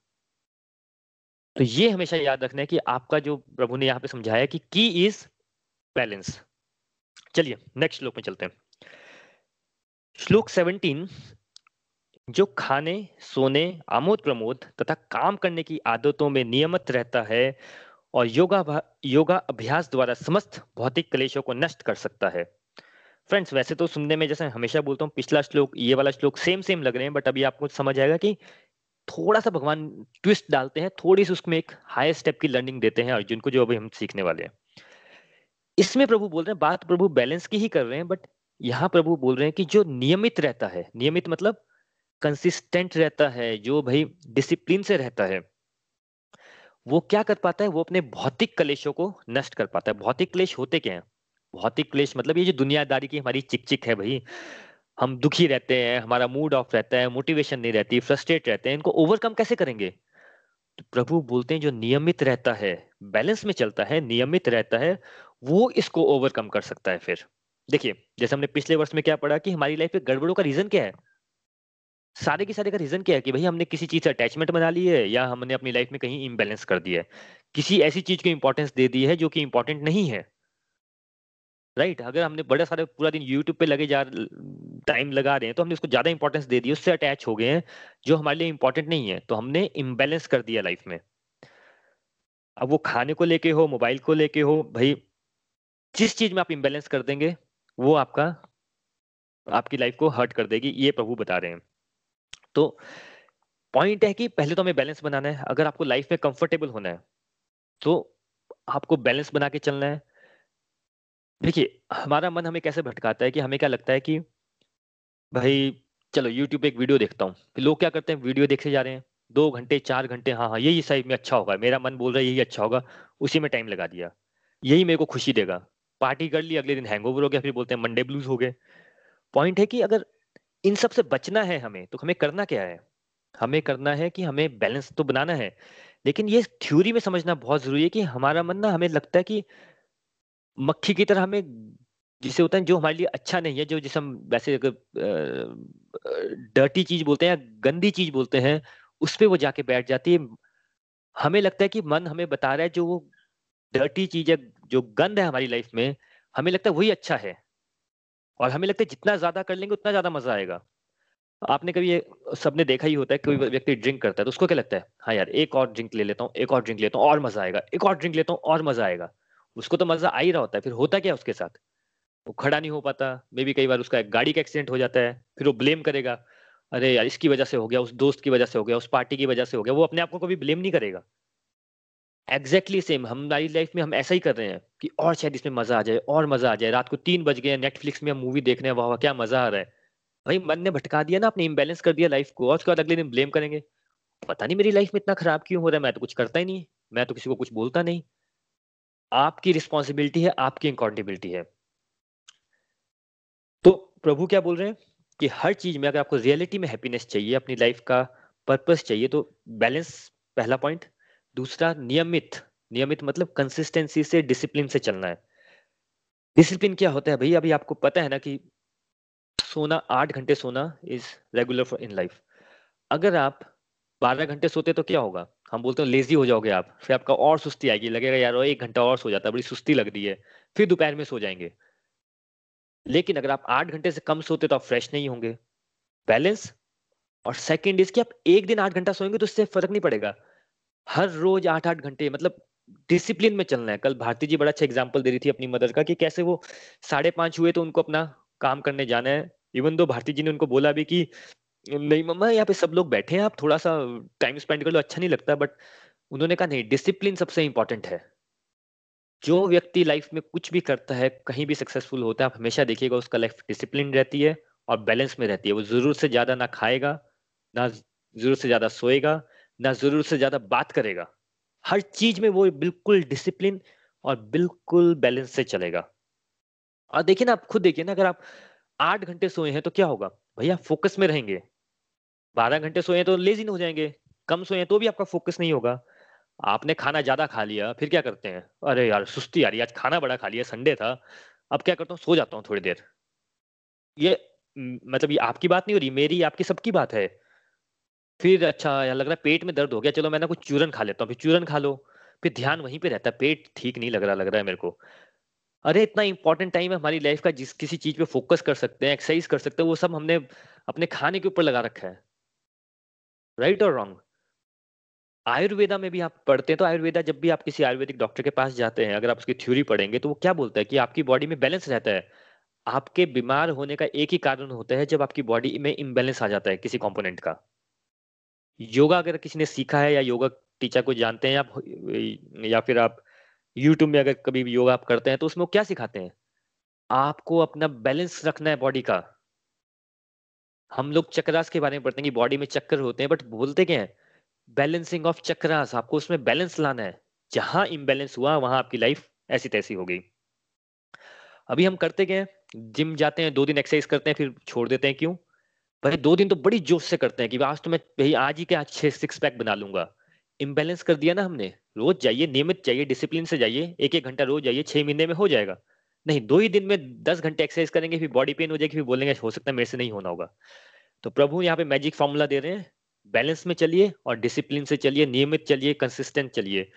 तो ये हमेशा याद रखना है कि आपका जो प्रभु ने यहाँ पे समझाया कि की इज़ बैलेंस चलिए नेक्स्ट श्लोक में चलते हैं। श्लोक 17 जो खाने, सोने, आमोद प्रमोद तथा काम करने की आदतों में नियमित रहता है और योगा योगा अभ्यास द्वारा समस्त भौतिक क्लेशों को नष्ट कर सकता है। फ्रेंड्स, वैसे तो सुनने में जैसे हमेशा बोलता हूँ, पिछला श्लोक, ये वाला श्लोक सेम सेम लग रहे हैं बट अभी आपको समझ आएगा कि थोड़ा सा भगवान ट्विस्ट डालते हैं, थोड़ी सी उसमें एक हायर स्टेप की लर्निंग देते हैं अर्जुन को जो अभी हम सीखने वाले हैं। इसमें प्रभु बोल रहे हैं, बात प्रभु बैलेंस की ही कर रहे हैं बट यहाँ प्रभु बोल रहे हैं कि जो नियमित रहता है, नियमित मतलब कंसिस्टेंट रहता है, जो भाई डिसिप्लिन से रहता है, वो क्या कर पाता है? वो अपने भौतिक क्लेशों को नष्ट कर पाता है। भौतिक क्लेश होते क्या है? भौतिक क्लेश मतलब ये जो दुनियादारी की हमारी चिक चिक है भाई, हम दुखी रहते हैं, हमारा मूड ऑफ़ रहता है मोटिवेशन नहीं रहती फ्रस्ट्रेट रहते हैं, इनको ओवरकम कैसे करेंगे? तो प्रभु बोलते हैं जो नियमित रहता है बैलेंस में चलता है, नियमित रहता है, वो इसको ओवरकम कर सकता है फिर। देखिए, जैसे हमने पिछले वर्ष में क्या पढ़ा कि हमारी लाइफ में गड़बड़ों का रीजन क्या है? सारे के सारे का रीजन क्या है कि भाई हमने किसी चीज़ से अटैचमेंट बना ली है या हमने अपनी लाइफ में कहीं इम्बेलेंस कर दिया है? किसी ऐसी चीज़ को इंपॉर्टेंस दे दी है जो कि इंपॉर्टेंट नहीं है। Right right? अगर हमने बड़ा सारे पूरा दिन यूट्यूब पे लगे जा टाइम लगा रहे हैं तो हमने उसको ज़्यादा इंपॉर्टेंस दे दी उससे अटैच हो गए हैं, जो हमारे लिए इंपॉर्टेंट नहीं है। तो हमने इम्बेलेंस कर दिया लाइफ में। अब वो खाने को लेके हो मोबाइल को लेके हो, भाई जिस चीज़ में आप इम्बेलेंस कर देंगे वो आपका, आपकी लाइफ को हर्ट कर देगी, ये प्रभु बता रहे हैं। तो पॉइंट है कि पहले तो हमें बैलेंस बनाना है। अगर आपको लाइफ में कंफर्टेबल होना है तो आपको बैलेंस बना के चलना है। देखिए, हमारा मन हमें कैसे भटकाता है कि हमें क्या लगता है कि, भाई, चलो यूट्यूब पे एक वीडियो देखता हूँ। लोग क्या करते हैं? वीडियो देखते जा रहे हैं। दो घंटे, चार घंटे हाँ हाँ यही सही में अच्छा होगा। मेरा मन बोल रहा है, यही अच्छा होगा। उसी में टाइम लगा दिया। यही मेरे को खुशी देगा। पार्टी कर ली, अगले दिन हैंगओवर हो गया, फिर बोलते हैं मंडे ब्लूज हो गए। पॉइंट है कि अगर इन सबसे बचना है हमें तो हमें करना क्या है? हमें करना है कि हमें बैलेंस तो बनाना है, लेकिन ये थ्योरी में समझना बहुत ज़रूरी है कि हमारा मन ना, हमें लगता है कि मक्खी की तरह हमें जिसे होता है, जो हमारे लिए अच्छा नहीं है, जो जिसे हम वैसे डर्टी चीज़ बोलते हैं या गंदी चीज़ बोलते हैं, उस पर वो जाके बैठ जाती है। हमें लगता है कि मन हमें बता रहा है, जो वो डर्टी चीज़ है जो गंद है हमारी लाइफ में, हमें लगता है वही अच्छा है। और हमें लगता है जितना ज़्यादा कर लेंगे, उतना ज़्यादा मज़ा आएगा। आपने कभी सबने देखा ही होता है, कोई व्यक्ति ड्रिंक करता है तो उसको क्या लगता है? हाँ यार, एक और ड्रिंक ले लेता हूँ, एक और ड्रिंक लेता हूँ, और मज़ा आएगा। एक और ड्रिंक लेता हूँ, और मज़ा आएगा। उसको तो मज़ा आ ही रहा होता है, फिर होता क्या उसके साथ? वो खड़ा नहीं हो पाता। मे भी कई बार उसका गाड़ी का एक्सीडेंट हो जाता है, फिर वो ब्लेम करेगा। अरे यार, इसकी वजह से हो गया, उस दोस्त की वजह से हो गया, उस पार्टी की वजह से हो गया, वो अपने आप को कभी ब्लेम नहीं करेगा। एग्जैक्टली सेम हमारी लाइफ में हम ऐसा ही कर रहे हैं कि और शायद इसमें मज़ा आ जाए, और मज़ा आ जाए। रात को तीन बज गए नेटफ्लिक्स में हम मूवी देख रहे हैं, वाह क्या मज़ा आ रहा है। भाई, मन ने भटका दिया ना, अपने इम्बेलेंस कर दिया लाइफ को, और उसके बाद अगले दिन ब्लेम करेंगे। पता नहीं मेरी लाइफ में इतना खराब क्यों हो रहा है, मैं तो कुछ करता ही नहीं, मैं तो किसी को कुछ बोलता नहीं। आपकी रिस्पॉन्सिबिलिटी है, आपकी अकाउंटेबिलिटी है। तो प्रभु क्या बोल रहे हैं कि हर चीज़ में अगर आपको रियलिटी में हैप्पीनेस चाहिए, अपनी लाइफ का पर्पस चाहिए तो बैलेंस पहला पॉइंट दूसरा नियमित नियमित मतलब कंसिस्टेंसी से डिसिप्लिन से चलना है। डिसिप्लिन क्या होता है भाई अभी आपको पता है ना कि सोना, आठ घंटे सोना is regular for in life अगर आप बारह घंटे सोते तो क्या होगा? हम बोलते हैं लेजी हो जाओगे आप। फिर आपका और सुस्ती आएगी। लगेगा, यार, एक घंटा और सो जाता है, बड़ी सुस्ती लग रही है। फिर दोपहर में सो जाएँगे। लेकिन अगर आप आठ घंटे से कम सोते तो आप फ्रेश नहीं होंगे। बैलेंस और सेकेंड इज़ कि आप एक दिन आठ घंटा सोएँगे तो उससे फ़र्क नहीं पड़ेगा। हर रोज आठ आठ घंटे मतलब डिसिप्लिन में चलना है। कल भारती जी बड़ा अच्छा एग्ज़ाम्पल दे रही थी अपनी मदर का कि कैसे वो साढ़े पाँच हुए तो उनको अपना काम करने जाना है। इवन दो भारती जी ने उनको बोला भी कि, नहीं मम्मा, यहाँ पे सब लोग बैठे हैं, आप थोड़ा सा टाइम स्पेंड कर लो अच्छा नहीं लगता। बट उन्होंने कहा, नहीं डिसिप्लिन सबसे इंपॉर्टेंट है। जो व्यक्ति लाइफ में कुछ भी करता है, कहीं भी सक्सेसफुल होता है, आप हमेशा देखिएगा, उसका लाइफ डिसिप्लिन रहती है और बैलेंस में रहती है। वो ज़रूर से ज़्यादा ना खाएगा, ना ज़रूर से ज़्यादा सोएगा ना ज़रूरत से ज़्यादा बात करेगा। हर चीज़ में वो बिल्कुल डिसिप्लिन और बिल्कुल बैलेंस से चलेगा। और देखिए ना, आप खुद देखिए ना, अगर आप आठ घंटे सोए हैं तो क्या होगा? भैया फोकस में रहेंगे। बारह घंटे सोए तो लेजिन हो जाएँगे। कम सोए तो भी आपका फोकस नहीं होगा। आपने खाना ज़्यादा खा लिया, फिर क्या करते हैं? अरे यार, सुस्ती आ रही आज खाना बड़ा खा लिया संडे था। अब क्या करता हूँ? सो जाता हूँ थोड़ी देर। ये मतलब ये आपकी बात नहीं हो रही, मेरी, आपकी सबकी बात है। फिर अच्छा लग रहा है पेट में दर्द हो गया। चलो मैं ना कुछ चूरन खा लेता हूँ, फिर चूरन खा लो। फिर ध्यान वहीं पे रहता है, पेट ठीक नहीं लग रहा लग रहा है मेरे को। अरे, इतना इंपॉर्टेंट टाइम है हमारी लाइफ का, जिस किसी चीज़ पे फोकस कर सकते हैं एक्सरसाइज कर सकते हैं, वो सब हमने अपने खाने के ऊपर लगा रखा है। राइट और रॉन्ग आयुर्वेदा में भी आप पढ़ते हैं तो आयुर्वेदा जब भी आप किसी आयुर्वेदिक डॉक्टर के पास जाते हैं, अगर आप उसकी थ्योरी पढ़ेंगे तो वो क्या बोलता है कि आपकी बॉडी में बैलेंस रहता है? आपके बीमार होने का एक ही कारण होता है जब आपकी बॉडी में इम्बेलेंस आ जाता है किसी कॉम्पोनेंट का। योगा अगर किसी ने सीखा है या योगा टीचर को जानते हैं आप, या फिर आप यूट्यूब में अगर कभी भी योगा आप करते हैं तो उसमें क्या सिखाते हैं? आपको अपना बैलेंस रखना है बॉडी का। हम लोग चक्रास के बारे में पढ़ते हैं कि बॉडी में चक्कर होते हैं बट बोलते क्या है? बैलेंसिंग ऑफ़ चक्रास आपको उसमें बैलेंस लाना है। जहाँ इम्बेलेंस हुआ, वहाँ आपकी लाइफ ऐसी तैसी हो गई। अभी हम करते क्या जिम जाते हैं, दो दिन एक्सरसाइज करते हैं, फिर छोड़ देते हैं, क्यों? भाई, दो दिन तो बड़ी जोश से करते हैं कि आज तो मैं भाई, आज ही क्या छह सिक्स पैक बना लूँगा। इम्बेलेंस कर दिया ना हमने। रोज जाइए, नियमित जाइए डिसिप्लिन से जाइए। एक एक घंटा रोज जाइए, छह महीने में हो जाएगा। नहीं, दो ही दिन में दस घंटे एक्सरसाइज करेंगे, फिर बॉडी पेन हो जाएगी, फिर बोलेंगे, हो सकता है मेरे से नहीं होना होगा। तो प्रभु यहाँ पे मैजिक फॉर्मूला दे रहे हैं। बैलेंस में चलिए और डिसिप्लिन से चलिए, नियमित चलिए कंसिस्टेंट चलिए।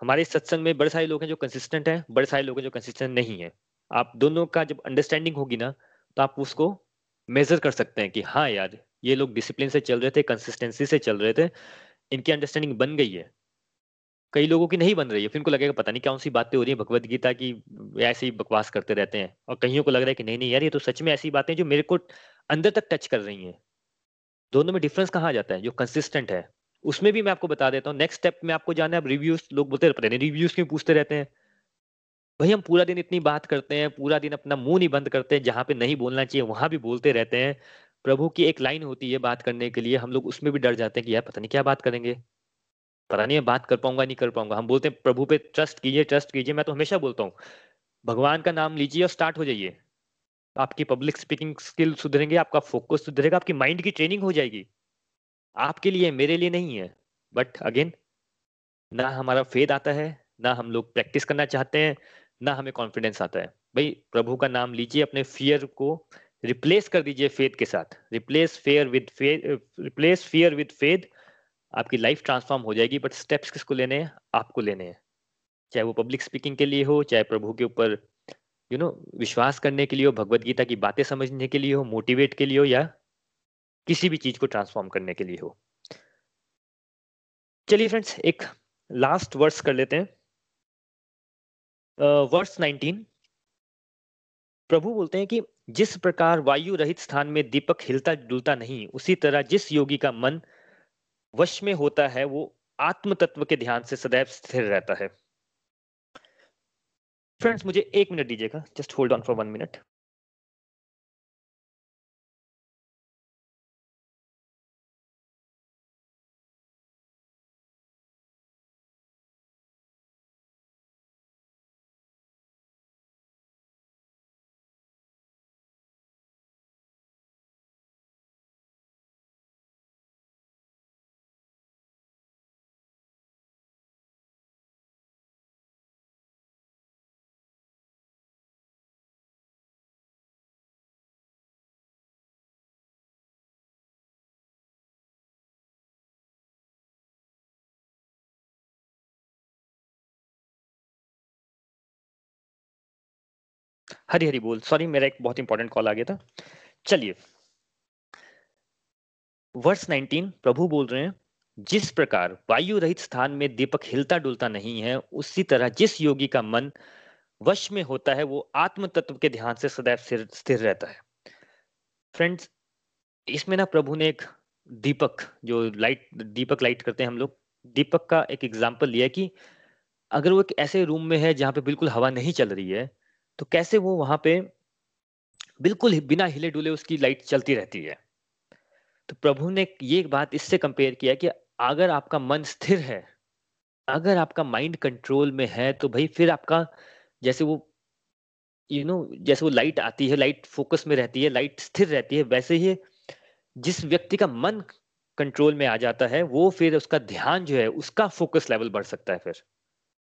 हमारे सत्संग में बड़े सारे लोग हैं जो कंसिस्टेंट हैं, बड़े सारे लोग हैं जो कंसिस्टेंट नहीं है। आप दोनों का जब अंडरस्टैंडिंग होगी ना तो आप उसको मेजर कर सकते हैं कि हाँ यार, ये लोग डिसिप्लिन से चल रहे थे कंसिस्टेंसी से चल रहे थे, इनकी अंडरस्टैंडिंग बन गई है। कई लोगों की नहीं बन रही है। फिर उनको लगेगा, पता नहीं कौन सी बातें हो रही है भगवत गीता की, ऐसे ही बकवास करते रहते हैं। और कईयों को लग रहा है कि नहीं नहीं यार, ये तो सच में ऐसी बातें जो मेरे को अंदर तक टच कर रही हैं। दोनों में डिफरेंस कहाँ जाता है? जो कंसिस्टेंट है। उसमें भी मैं आपको बता देता हूँ। नेक्स्ट स्टेप में आपको जाना है रिव्यूज़ लोग बोलते रहते हैं रिव्यूज़ क्यों पूछते रहते हैं? भाई हम पूरा दिन इतनी बात करते हैं, पूरा दिन अपना मुँह नहीं बंद करते हैं जहाँ पे नहीं बोलना चाहिए, वहाँ भी बोलते रहते हैं। प्रभु की एक लाइन होती है बात करने के लिए, हम लोग उसमें भी डर जाते हैं कि यार पता नहीं क्या बात करेंगे। पता नहीं बात कर पाऊँगा, नहीं कर पाऊँगा। हम बोलते हैं, प्रभु पे ट्रस्ट कीजिए ट्रस्ट कीजिए, मैं तो हमेशा बोलता हूँ, भगवान का नाम लीजिए और स्टार्ट हो जाइए। आपकी पब्लिक स्पीकिंग स्किल सुधरेंगे, आपका फोकस सुधरेगा, आपकी माइंड की ट्रेनिंग हो जाएगी। आपके लिए, मेरे लिए नहीं है बट अगेन ना हमारा फेद आता है, ना हम लोग प्रैक्टिस करना चाहते हैं ना हमें कॉन्फिडेंस आता है। भाई, प्रभु का नाम लीजिए, अपने फियर को रिप्लेस कर दीजिए फेद के साथ। Replace fair with replace fear with faith आपकी लाइफ ट्रांसफॉर्म हो जाएगी बट स्टेप्स किसको लेने हैं? आपको लेने हैं। चाहे वो पब्लिक स्पीकिंग के लिए हो, चाहे प्रभु के ऊपर यू नो विश्वास करने के लिए हो भगवत गीता की बातें समझने के लिए हो मोटिवेट के लिए हो, या किसी भी चीज़ को ट्रांसफॉर्म करने के लिए हो। चलिए फ्रेंड्स एक लास्ट वर्स कर लेते हैं। वर्स नाइनटीन 19 प्रभु बोलते हैं कि जिस प्रकार वायु रहित स्थान में दीपक हिलता डुलता नहीं, उसी तरह जिस योगी का मन वश में होता है, वो आत्म तत्व के ध्यान से सदैव स्थिर रहता है। फ्रेंड्स मुझे एक मिनट दीजिएगा। Just hold on for one minute Hari Hari बोल। सॉरी मेरा एक बहुत इंपॉर्टेंट कॉल आ गया था। चलिए। वर्ष 19 प्रभु बोल रहे हैं, जिस प्रकार वायु रहित स्थान में दीपक हिलता डुलता नहीं है, उसी तरह जिस योगी का मन वश में होता है, वो आत्म तत्व के ध्यान से सदैव स्थिर रहता है। फ्रेंड्स इसमें ना प्रभु ने एक दीपक, जो लाइट दीपक लाइट करते हैं हम लोग, दीपक का एक एग्ज़ाम्पल लिया कि अगर वो एक ऐसे रूम में है जहाँ पे बिल्कुल हवा नहीं चल रही है तो कैसे वो वहाँ पे बिल्कुल बिना हिले डुले उसकी लाइट चलती रहती है। तो प्रभु ने ये बात इससे कंपेयर किया कि अगर आपका मन स्थिर है अगर आपका माइंड कंट्रोल में है तो भाई फिर आपका जैसे वो यू you नो know, जैसे वो लाइट आती है लाइट फोकस में रहती है लाइट स्थिर रहती है वैसे ही जिस व्यक्ति का मन कंट्रोल में आ जाता है वो फिर उसका ध्यान जो है उसका फोकस लेवल बढ़ सकता है फिर।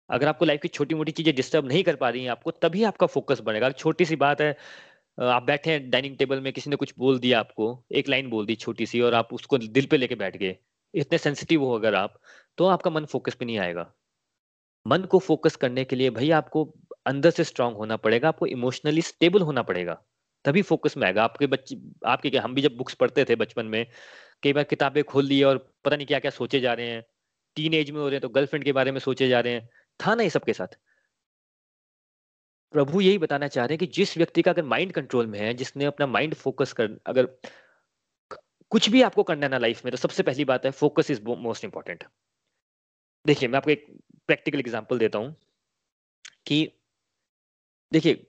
अगर आपको लाइफ की छोटी मोटी चीज़ें डिस्टर्ब नहीं कर पा रही हैं आपको, तभी आपका फोकस बनेगा। छोटी सी बात है आप बैठे हैं डाइनिंग टेबल में, किसी ने कुछ बोल दिया आपको, एक लाइन बोल दी छोटी सी और आप उसको दिल पे लेके बैठ गए, इतने सेंसिटिव हो अगर आप तो आपका मन फोकस पे नहीं आएगा। मन को फोकस करने के लिए भाई आपको अंदर से स्ट्रांग होना पड़ेगा, आपको इमोशनली स्टेबल होना पड़ेगा, तभी फोकस में आएगा। आपके बच्चे, आपके क्या, हम भी जब बुक्स पढ़ते थे बचपन में, कई बार किताबें खोल ली और पता नहीं क्या क्या सोचे जा रहे हैं टीन एज में हो रहे हैं तो गर्लफ्रेंड के बारे में सोचे जा रहे हैं था ना ये सबके साथ? प्रभु यही बताना चाह रहे हैं कि जिस व्यक्ति का अगर माइंड कंट्रोल में है, जिसने अपना माइंड फोकस कर, अगर कुछ भी आपको करना है ना लाइफ में तो सबसे पहली बात है फोकस इज़ मोस्ट इंपॉर्टेंट देखिए, मैं आपको एक प्रैक्टिकल एग्जांपल देता हूँ कि, देखिए,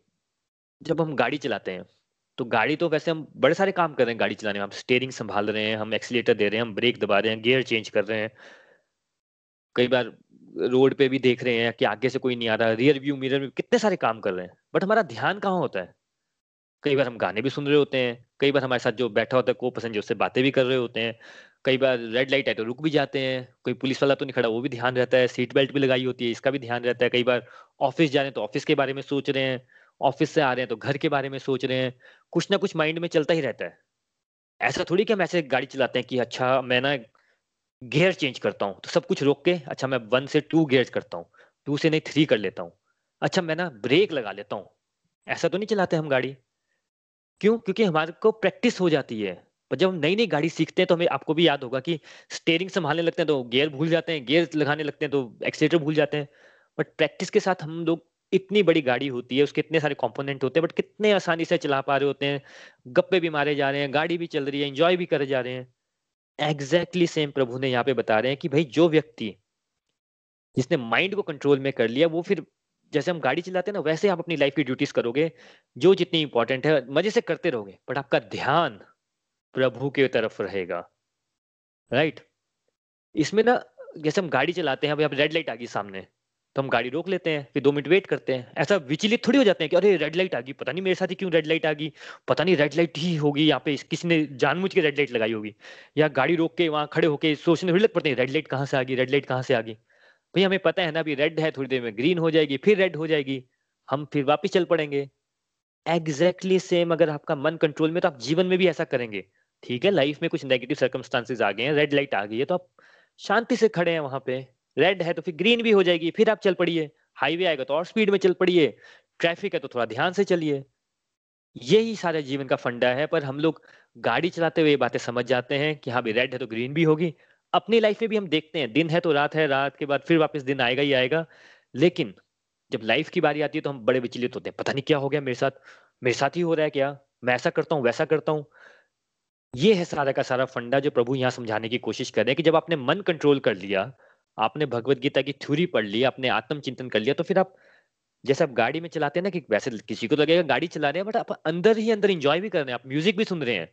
जब हम गाड़ी चलाते हैं तो गाड़ी तो वैसे हम बड़े सारे काम कर रहे हैं गाड़ी चलाने में। हम स्टेयरिंग संभाल रहे हैं, हम एक्सीटर दे रहे हैं, हम ब्रेक दबा रहे हैं गियर चेंज कर रहे हैं। कई बार रोड पे भी देख रहे हैं कि आगे से कोई नहीं आ रहा रियर व्यू मिरर में कितने सारे काम कर रहे हैं। बट हमारा ध्यान कहाँ होता है? कई बार हम गाने भी सुन रहे होते हैं, कई बार हमारे साथ जो बैठा होता है को पसंद जो उससे बातें भी कर रहे होते हैं, कई बार रेड लाइट है तो रुक भी जाते हैं, कोई पुलिस वाला तो नहीं खड़ा, वो भी ध्यान रहता है सीट बेल्ट भी लगाई होती है, इसका भी ध्यान रहता है, कई बार ऑफ़िस जा रहे हैं तो ऑफ़िस के बारे में सोच रहे हैं ऑफ़िस से आ रहे हैं तो घर के बारे में सोच रहे हैं, कुछ ना कुछ माइंड में चलता ही रहता है। ऐसा थोड़ी कि हम ऐसे गाड़ी चलाते हैं कि अच्छा मैं ना गियर चेंज करता हूँ तो सब कुछ रोक के अच्छा मैं वन से टू गियर करता हूँ टू से नहीं थ्री कर लेता हूँ। अच्छा मैं ना ब्रेक लगा लेता हूँ। ऐसा तो नहीं चलाते हम गाड़ी? क्यों? क्योंकि हमारे को प्रैक्टिस हो जाती है। पर जब हम नई नई गाड़ी सीखते हैं तो हमें, आपको भी याद होगा कि स्टेयरिंग संभालने लगते हैं तो गियर भूल जाते हैं गियर लगाने लगते हैं तो एक्सीटर भूल जाते हैं। बट प्रैक्टिस के साथ हम लोग, इतनी बड़ी गाड़ी होती है, उसके इतने सारे कंपोनेंट होते हैं बट कितने आसानी से चला पा रहे होते हैं। गप्पे भी मारे जा रहे हैं, गाड़ी भी चल रही है एंजॉय भी करे जा रहे हैं। एग्जैक्टली सेम प्रभु ने यहाँ पे बता रहे हैं कि भाई जो व्यक्ति जिसने माइंड को कंट्रोल में कर लिया, वो फिर जैसे हम गाड़ी चलाते हैं ना, वैसे आप अपनी लाइफ की ड्यूटीज़ करोगे, जो जितनी इंपॉर्टेंट है, मज़े से करते रहोगे बट आपका ध्यान प्रभु के तरफ़ रहेगा राइट right? इसमें ना, जैसे हम गाड़ी चलाते हैं, अभी आप रेड लाइट आ गई सामने तो हम गाड़ी रोक लेते हैं, फिर दो मिनट वेट करते हैं। ऐसा विचलित थोड़ी हो जाते हैं कि अरे रेड लाइट आ गई। पता नहीं मेरे साथ ही क्यों रेड लाइट आ गई। पता नहीं रेड लाइट ही होगी यहाँ पे। किसी ने जानबूझ के रेड लाइट लगाई होगी। या गाड़ी रोक के वहाँ खड़े होकर सोचने थोड़ी लग पड़ते हैं रेड लाइट कहाँ से आ गई रेड लाइट कहाँ से आ गई। भाई, हमें पता है ना, अभी रेड है, थोड़ी देर में ग्रीन हो जाएगी, फिर रेड हो जाएगी। हम फिर वापिस चल पड़ेंगे। एग्जैक्टली सेम अगर आपका मन कंट्रोल में तो आप जीवन में भी ऐसा करेंगे। ठीक है लाइफ में कुछ नेगेटिव सर्कमस्टांसेस आ गए हैं रेड लाइट आ गई है तो आप शांति से खड़े हैं वहाँ पे। रेड है तो फिर ग्रीन भी हो जाएगी, फिर आप चल पड़िए। हाईवे आएगा तो और स्पीड में चल पड़िए। ट्रैफ़िक है तो थोड़ा ध्यान से चलिए। यही सारे जीवन का फंडा है, पर हम लोग गाड़ी चलाते हुए ये बातें समझ जाते हैं कि हाँ भी रेड है तो ग्रीन भी होगी। अपनी लाइफ में भी हम देखते हैं, दिन है तो रात है, रात के बाद फिर वापस दिन आएगा ही आएगा। लेकिन जब लाइफ की बारी आती है तो हम बड़े विचलित होते हैं। पता नहीं क्या हो गया मेरे साथ मेरे साथ ही हो रहा है क्या? मैं ऐसा करता हूँ, वैसा करता हूँ। ये है सारा का सारा फंडा जो प्रभु यहाँ समझाने की कोशिश कर रहे हैं कि जब आपने मन कंट्रोल कर लिया आपने भगवत गीता की थ्योरी पढ़ ली, आपने आत्म चिंतन कर लिया तो फिर आप जैसे आप गाड़ी में चलाते हैं ना कि वैसे किसी को तो लगेगा गाड़ी चला रहे हैं बट आप अंदर ही अंदर इंजॉय भी कर रहे हैं, आप म्यूज़िक भी सुन रहे हैं,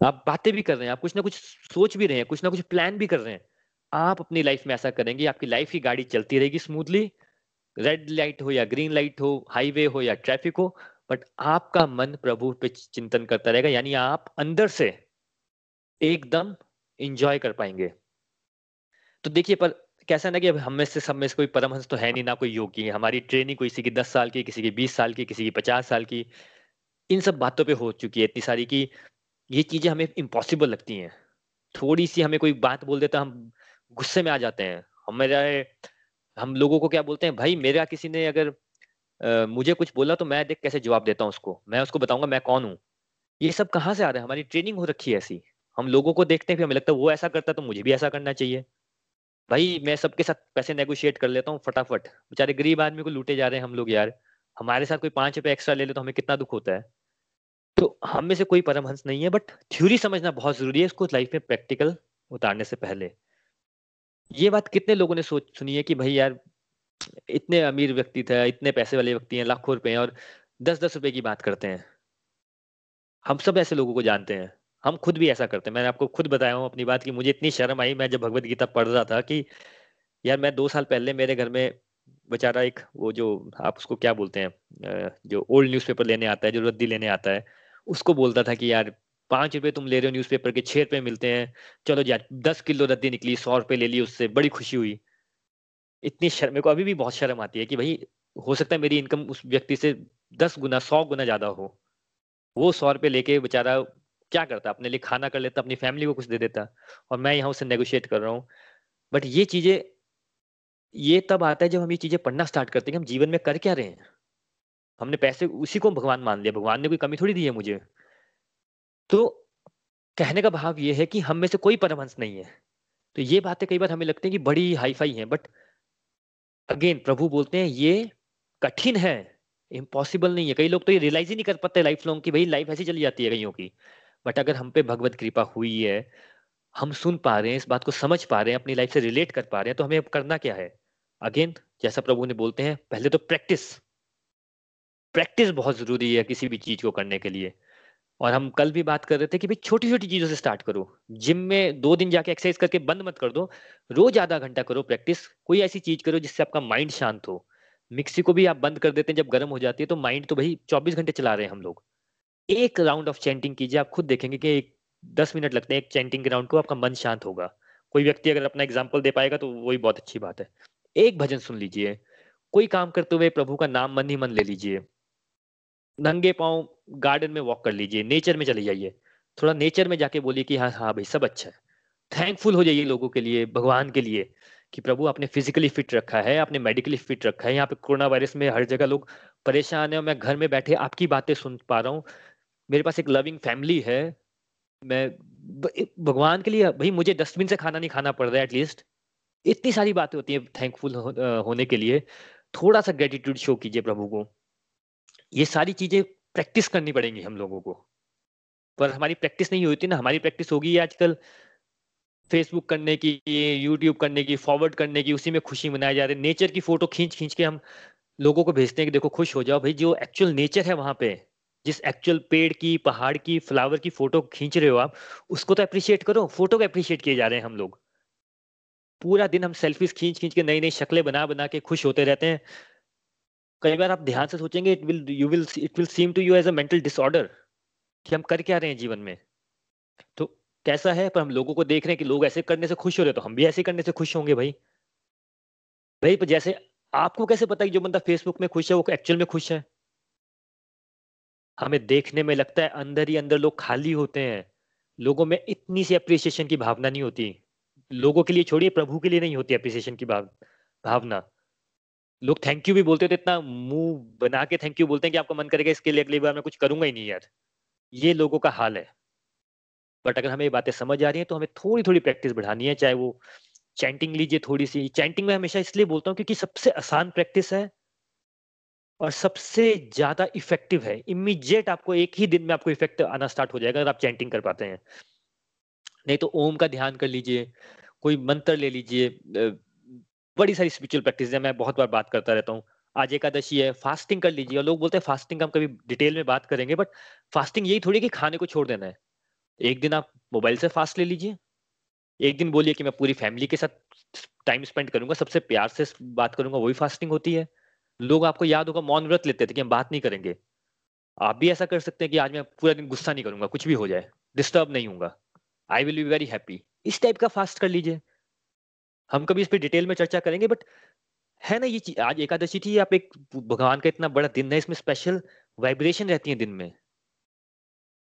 आप बातें भी कर रहे हैं, आप कुछ ना कुछ सोच भी रहे हैं, कुछ ना कुछ प्लान भी कर रहे हैं, आप अपनी लाइफ में ऐसा करेंगे, आपकी लाइफ की गाड़ी चलती रहेगी स्मूथली रेड लाइट हो या ग्रीन लाइट हो हाईवे हो या ट्रैफ़िक हो बट आपका मन प्रभु पे चिंतन करता रहेगा, यानी आप अंदर से एकदम इंजॉय कर पाएँगे। तो देखिए पर कैसा ना कि अब हम में से सब में से कोई परमहंस तो है नहीं ना कोई योगी है। हमारी ट्रेनिंग कोई किसी की दस साल की किसी की बीस साल की किसी की पचास साल की इन सब बातों पे हो चुकी है इतनी सारी की ये चीज़ें हमें इम्पॉसिबल लगती हैं। थोड़ी सी हमें कोई बात बोल देता हम गुस्से में आ जाते हैं। हम मेरा हम लोगों को क्या बोलते हैं भाई मेरा किसी ने अगर आ, मुझे कुछ बोला तो मैं देख कैसे जवाब देता हूँ उसको। मैं उसको बताऊँगा मैं कौन हूँ। ये सब कहाँ से आ रहा है? हमारी ट्रेनिंग हो रखी है ऐसी। हम लोगों को देखते हैं फिर हमें लगता है वो ऐसा करता तो मुझे भी ऐसा करना चाहिए। भाई, मैं सबके साथ पैसे नेगोशिएट कर लेता हूँ फटाफट। बेचारे गरीब आदमी को लूटे जा रहे हैं हम लोग यार। हमारे साथ कोई पाँच रुपए एक्स्ट्रा ले ले तो हमें कितना दुख होता है? तो हम में से कोई परमहंस नहीं है बट थ्योरी समझना बहुत ज़रूरी है इसको लाइफ में प्रैक्टिकल उतारने से पहले। ये बात कितने लोगों ने सोच, सुनी है कि भाई यार, इतने अमीर व्यक्ति थे, इतने पैसे वाले व्यक्ति हैं, लाखों रुपए हैं और दस दस रुपए की बात करते हैं। हम सब ऐसे लोगों को जानते हैं। हम खुद भी ऐसा करते हैं। मैंने आपको खुद बताया हूँ अपनी बात की मुझे इतनी शर्म आई, मैं जब भगवत गीता पढ़ रहा था कि यार मैं दो साल पहले मेरे घर में बेचारा एक वो जो आप उसको क्या बोलते हैं जो ओल्ड न्यूज़पेपर लेने आता है, जो रद्दी लेने आता है, उसको बोलता था कि यार पाँच रुपए तुम ले रहे हो न्यूज़पेपर के, छह रुपए मिलते हैं। चलो यार दस किलो रद्दी निकली, सौ रुपए ले ली उससे, बड़ी खुशी हुई। इतनी शर्म, मेरे को अभी भी बहुत शर्म आती है कि भाई हो सकता है मेरी इनकम उस व्यक्ति से दस गुना, सौ गुना ज़्यादा हो। वो सौ रुपये लेके बेचारा क्या करता? अपने लिए खाना कर लेता, अपनी फैमिली को कुछ दे देता और मैं यहाँ उससे नेगोशिएट कर रहा हूँ। बट ये चीज़ें, ये तब आता है जब हम ये चीज़ें पढ़ना स्टार्ट करते हैं कि हम जीवन में कर क्या रहे हैं। हमने पैसे, उसी को भगवान मान लिया। भगवान ने कोई कमी थोड़ी दी है मुझे। तो कहने का भाव ये है कि हम में से कोई परमहंस नहीं है। तो ये बातें कई बार हमें लगती हैं कि बड़ी हाई फाई है बट अगेन प्रभु बोलते हैं, ये कठिन है। इम्पॉसिबल नहीं है। कई लोग तो ये रियलाइज़ ही नहीं कर पाते लाइफ लॉन्ग की भाई लाइफ ऐसी चली जाती है कईयों की। बट अगर हम पे भगवत कृपा हुई है, हम सुन पा रहे हैं, इस बात को समझ पा रहे हैं, अपनी लाइफ से रिलेट कर पा रहे हैं तो हमें करना क्या है? अगेन जैसा प्रभु ने बोलते हैं, पहले तो प्रैक्टिस प्रैक्टिस बहुत ज़रूरी है किसी भी चीज़ को करने के लिए. और हम कल भी बात कर रहे थे कि भाई छोटी छोटी चीज़ों से स्टार्ट करो. जिम में दो दिन जाके एक्सरसाइज करके बंद मत कर दो. रोज आधा घंटा करो प्रैक्टिस कोई ऐसी चीज़ करो जिससे आपका माइंड शांत हो. मिक्सी को भी आप बंद कर देते हैं जब गर्म हो जाती है तो माइंड तो भाई चौबीस घंटे चला रहे हैं हम लोग. एक राउंड ऑफ़ चैंटिंग कीजिए, आप खुद देखेंगे कि एक दस मिनट लगते हैं एक चैंटिंग राउंड को, आपका मन शांत होगा। कोई व्यक्ति अगर अपना एग्ज़ाम्पल दे पाएगा तो वही बहुत अच्छी बात है। एक भजन सुन लीजिए। कोई काम करते हुए प्रभु का नाम मन ही मन ले लीजिए। नंगे पाँव गार्डन में वॉक कर लीजिए। नेचर में चले जाइए। थोड़ा नेचर में जाके बोलिए कि हाँ हाँ भाई, सब अच्छा है। थैंकफुल हो जाइए लोगों के लिए, भगवान के लिए कि प्रभु आपने फिजिकली फिट रखा है, आपने मेडिकली फिट रखा है। यहाँ पे कोरोना वायरस में हर जगह लोग परेशान है और मैं घर में बैठे आपकी बातें सुन पा रहा हूँ। मेरे पास एक लविंग फैमिली है, मैं भगवान के लिए भाई मुझे डस्टबिन से खाना नहीं खाना पड़ रहा है एटलीस्ट इतनी सारी बातें होती हैं थैंकफुल होने के लिए। थोड़ा सा ग्रेटिट्यूड शो कीजिए प्रभु को। ये सारी चीज़ें प्रैक्टिस करनी पड़ेंगी हम लोगों को। पर हमारी प्रैक्टिस नहीं होती ना, हमारी प्रैक्टिस होगी आजकल फेसबुक करने की यूट्यूब करने की फॉरवर्ड करने की, उसी में खुशी मनाई जा रही है। नेचर की फ़ोटो खींच खींच के हम लोगों को भेजते हैं कि देखो खुश हो जाओ। भाई जो एक्चुअल नेचर है वहाँ पे जिस एक्चुअल पेड़ की, पहाड़ की फ्लावर की फ़ोटो खींच रहे हो आप, उसको तो अप्रिशिएट करो फ़ोटो को अप्रिशिएट किए जा रहे हैं हम लोग। पूरा दिन हम सेल्फीज खींच खींच के नई नई शक्लें बना बना के खुश होते रहते हैं। कई बार आप ध्यान से सोचेंगे it will you will it will seem to you as a mental disorder कि हम कर क्या रहे हैं जीवन में। तो कैसा है? पर हम लोगों को देख रहे हैं कि लोग ऐसे करने से खुश हो रहे तो हम भी ऐसे करने से खुश होंगे भाई। भाई, पर जैसे आपको कैसे पता कि जो बंदा फेसबुक में खुश है, वो एक्चुअल में खुश है? हमें देखने में लगता है अंदर ही अंदर लोग खाली होते हैं। लोगों में इतनी सी अप्रिसिएशन की भावना नहीं होती। लोगों के लिए छोड़िए, प्रभु के लिए नहीं होती अप्रिसिएशन की भाव, भावना। लोग थैंक यू भी बोलते तो इतना मुँह बना के थैंक यू बोलते हैं कि आपका मन करेगा इसके लिए अगली बार मैं कुछ करूँगा ही नहीं यार। ये लोगों का हाल है। बट अगर हमें ये बातें समझ आ रही हैं तो हमें थोड़ी थोड़ी प्रैक्टिस बढ़ानी है, चाहे वो चैंटिंग लीजिए थोड़ी सी। चैंटिंग में हमेशा इसलिए बोलता हूँ क्योंकि सबसे आसान प्रैक्टिस है और सबसे ज़्यादा इफ़ेक्टिव है। इमीजिएट आपको एक ही दिन में आपको इफ़ेक्ट आना स्टार्ट हो जाएगा अगर आप चैंटिंग कर पाते हैं। नहीं तो ओम का ध्यान कर लीजिए, कोई मंत्र ले लीजिए बड़ी सारी स्पिरिचुअल प्रैक्टिस है, मैं बहुत बार बात करता रहता हूँ। आज एकादशी है फास्टिंग कर लीजिए। और लोग बोलते हैं फास्टिंग का हम कभी डिटेल में बात करेंगे बट फास्टिंग यही थोड़ी कि खाने को छोड़ देना है। एक दिन आप मोबाइल से फास्ट ले लीजिए। एक दिन बोलिए कि मैं पूरी फैमिली के साथ टाइम स्पेंड करूँगा, सबसे प्यार से बात करूँगा, वही फास्टिंग होती है। लोग आपको याद होगा, मौन व्रत लेते थे कि हम बात नहीं करेंगे। आप भी ऐसा कर सकते हैं कि आज मैं पूरा दिन गुस्सा नहीं करूँगा, कुछ भी हो जाए डिस्टर्ब नहीं हूँगा I will be very happy इस टाइप का फास्ट कर लीजिए। हम कभी इस पर डिटेल में चर्चा करेंगे बट है ना ये चीज़, आज एकादशी थी, आप एक भगवान का इतना बड़ा दिन है, इसमें स्पेशल वाइब्रेशन रहती है दिन में।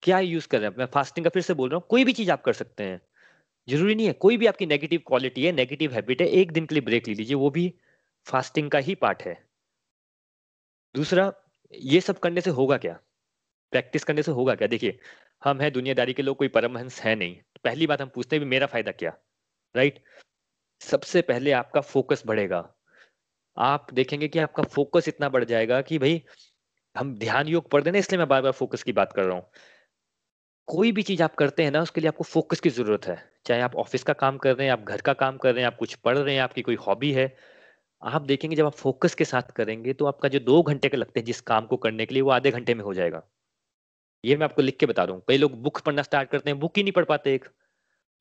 क्या यूज़ कर रहे हैं मैं फास्टिंग का फिर से बोल रहा हूँ, कोई भी चीज़ आप कर सकते हैं। ज़रूरी नहीं है, कोई भी आपकी नेगेटिव क्वालिटी है नेगेटिव हैबिट है, एक दिन के लिए ब्रेक ले लीजिए, वो भी फास्टिंग का ही पार्ट है। दूसरा, ये सब करने से होगा क्या? प्रैक्टिस करने से होगा क्या? देखिए, हम हैं दुनियादारी के लोग, कोई परमहंस है नहीं। पहली बात हम पूछते हैं मेरा फ़ायदा क्या? राइट सबसे पहले आपका फोकस बढ़ेगा। आप देखेंगे कि आपका फोकस इतना बढ़ जाएगा कि भाई, हम ध्यान योग पढ़ देना इसलिए मैं बार बार फोकस की बात कर रहा हूँ। कोई भी चीज़ आप करते हैं ना, उसके लिए आपको फोकस की ज़रूरत है। चाहे आप ऑफ़िस का काम कर रहे हैं, आप घर का काम कर रहे हैं, आप कुछ पढ़ रहे हैं, आपकी कोई हॉबी है आप देखेंगे जब आप फोकस के साथ करेंगे तो आपका जो दो घंटे का लगते हैं जिस काम को करने के लिए, वो आधे घंटे में हो जाएगा। ये मैं आपको लिख के बता दूँ। कई लोग बुक पढ़ना स्टार्ट करते हैं, बुक ही नहीं पढ़ पाते एक।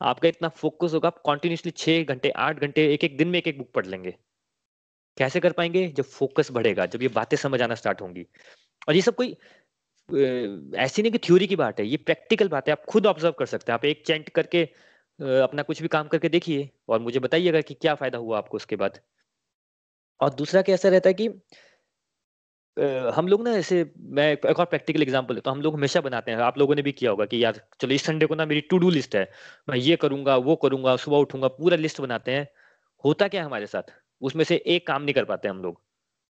आपका इतना फोकस होगा, आप कॉन्टिन्यूसली छह घंटे, आठ घंटे एक एक दिन में एक एक बुक पढ़ लेंगे। कैसे कर पाएँगे? जब फोकस बढ़ेगा, जब ये बातें समझ आना स्टार्ट होंगी। और ये सब कोई ऐसी नहीं कि थ्योरी की बात है, ये प्रैक्टिकल बात है। आप खुद ऑब्ज़र्व कर सकते हैं। आप एक चैंट करके अपना कुछ भी काम करके देखिए और मुझे बताइएगा कि क्या फ़ायदा हुआ आपको उसके बाद। और दूसरा कैसा रहता है कि हम लोग ना ऐसे, मैं एक और प्रैक्टिकल एग्जांपल देता हूँ। हम लोग हमेशा बनाते हैं। आप लोगों ने भी किया होगा कि यार, चलो इस संडे को ना मेरी टू डू लिस्ट है। मैं ये करूँगा, वो करूँगा, सुबह उठूँगा, पूरा लिस्ट बनाते हैं। होता क्या है हमारे साथ? उसमें से एक काम नहीं कर पाते हम लोग।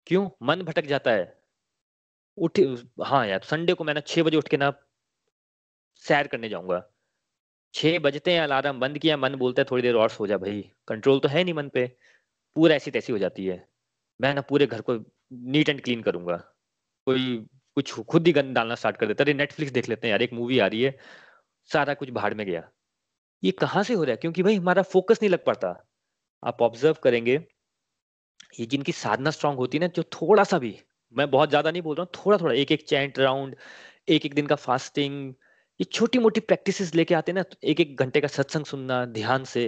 क्यों? मन भटक जाता है। उठ हाँ यार संडे को मैं ना छह बजे उठ के ना सैर करने जाऊँगा। छह बजते हैं अलार्म बंद किया, मन बोलता है थोड़ी देर और सो जा भाई। कंट्रोल तो है नहीं मन पे। पूरा ऐसी तैसी हो जाती है। मैं ना पूरे घर को नीट एंड क्लीन करूँगा। कोई कुछ खुद ही गंद डालना स्टार्ट कर देता। अरे नेटफ्लिक्स देख लेते हैं यार, एक मूवी आ रही है, सारा कुछ भाड़ में गया। ये कहाँ से हो रहा है? क्योंकि भाई हमारा फोकस नहीं लग पाता आप ऑब्ज़र्व करेंगे, ये जिनकी साधना स्ट्रांग होती है ना, जो थोड़ा सा भी, मैं बहुत ज़्यादा नहीं बोल रहा हूँ थोड़ा थोड़ा एक एक चैंट राउंड एक एक दिन का फास्टिंग ये छोटी मोटी प्रैक्टिसेस लेके आते हैं ना एक एक घंटे का सत्संग सुनना, ध्यान से।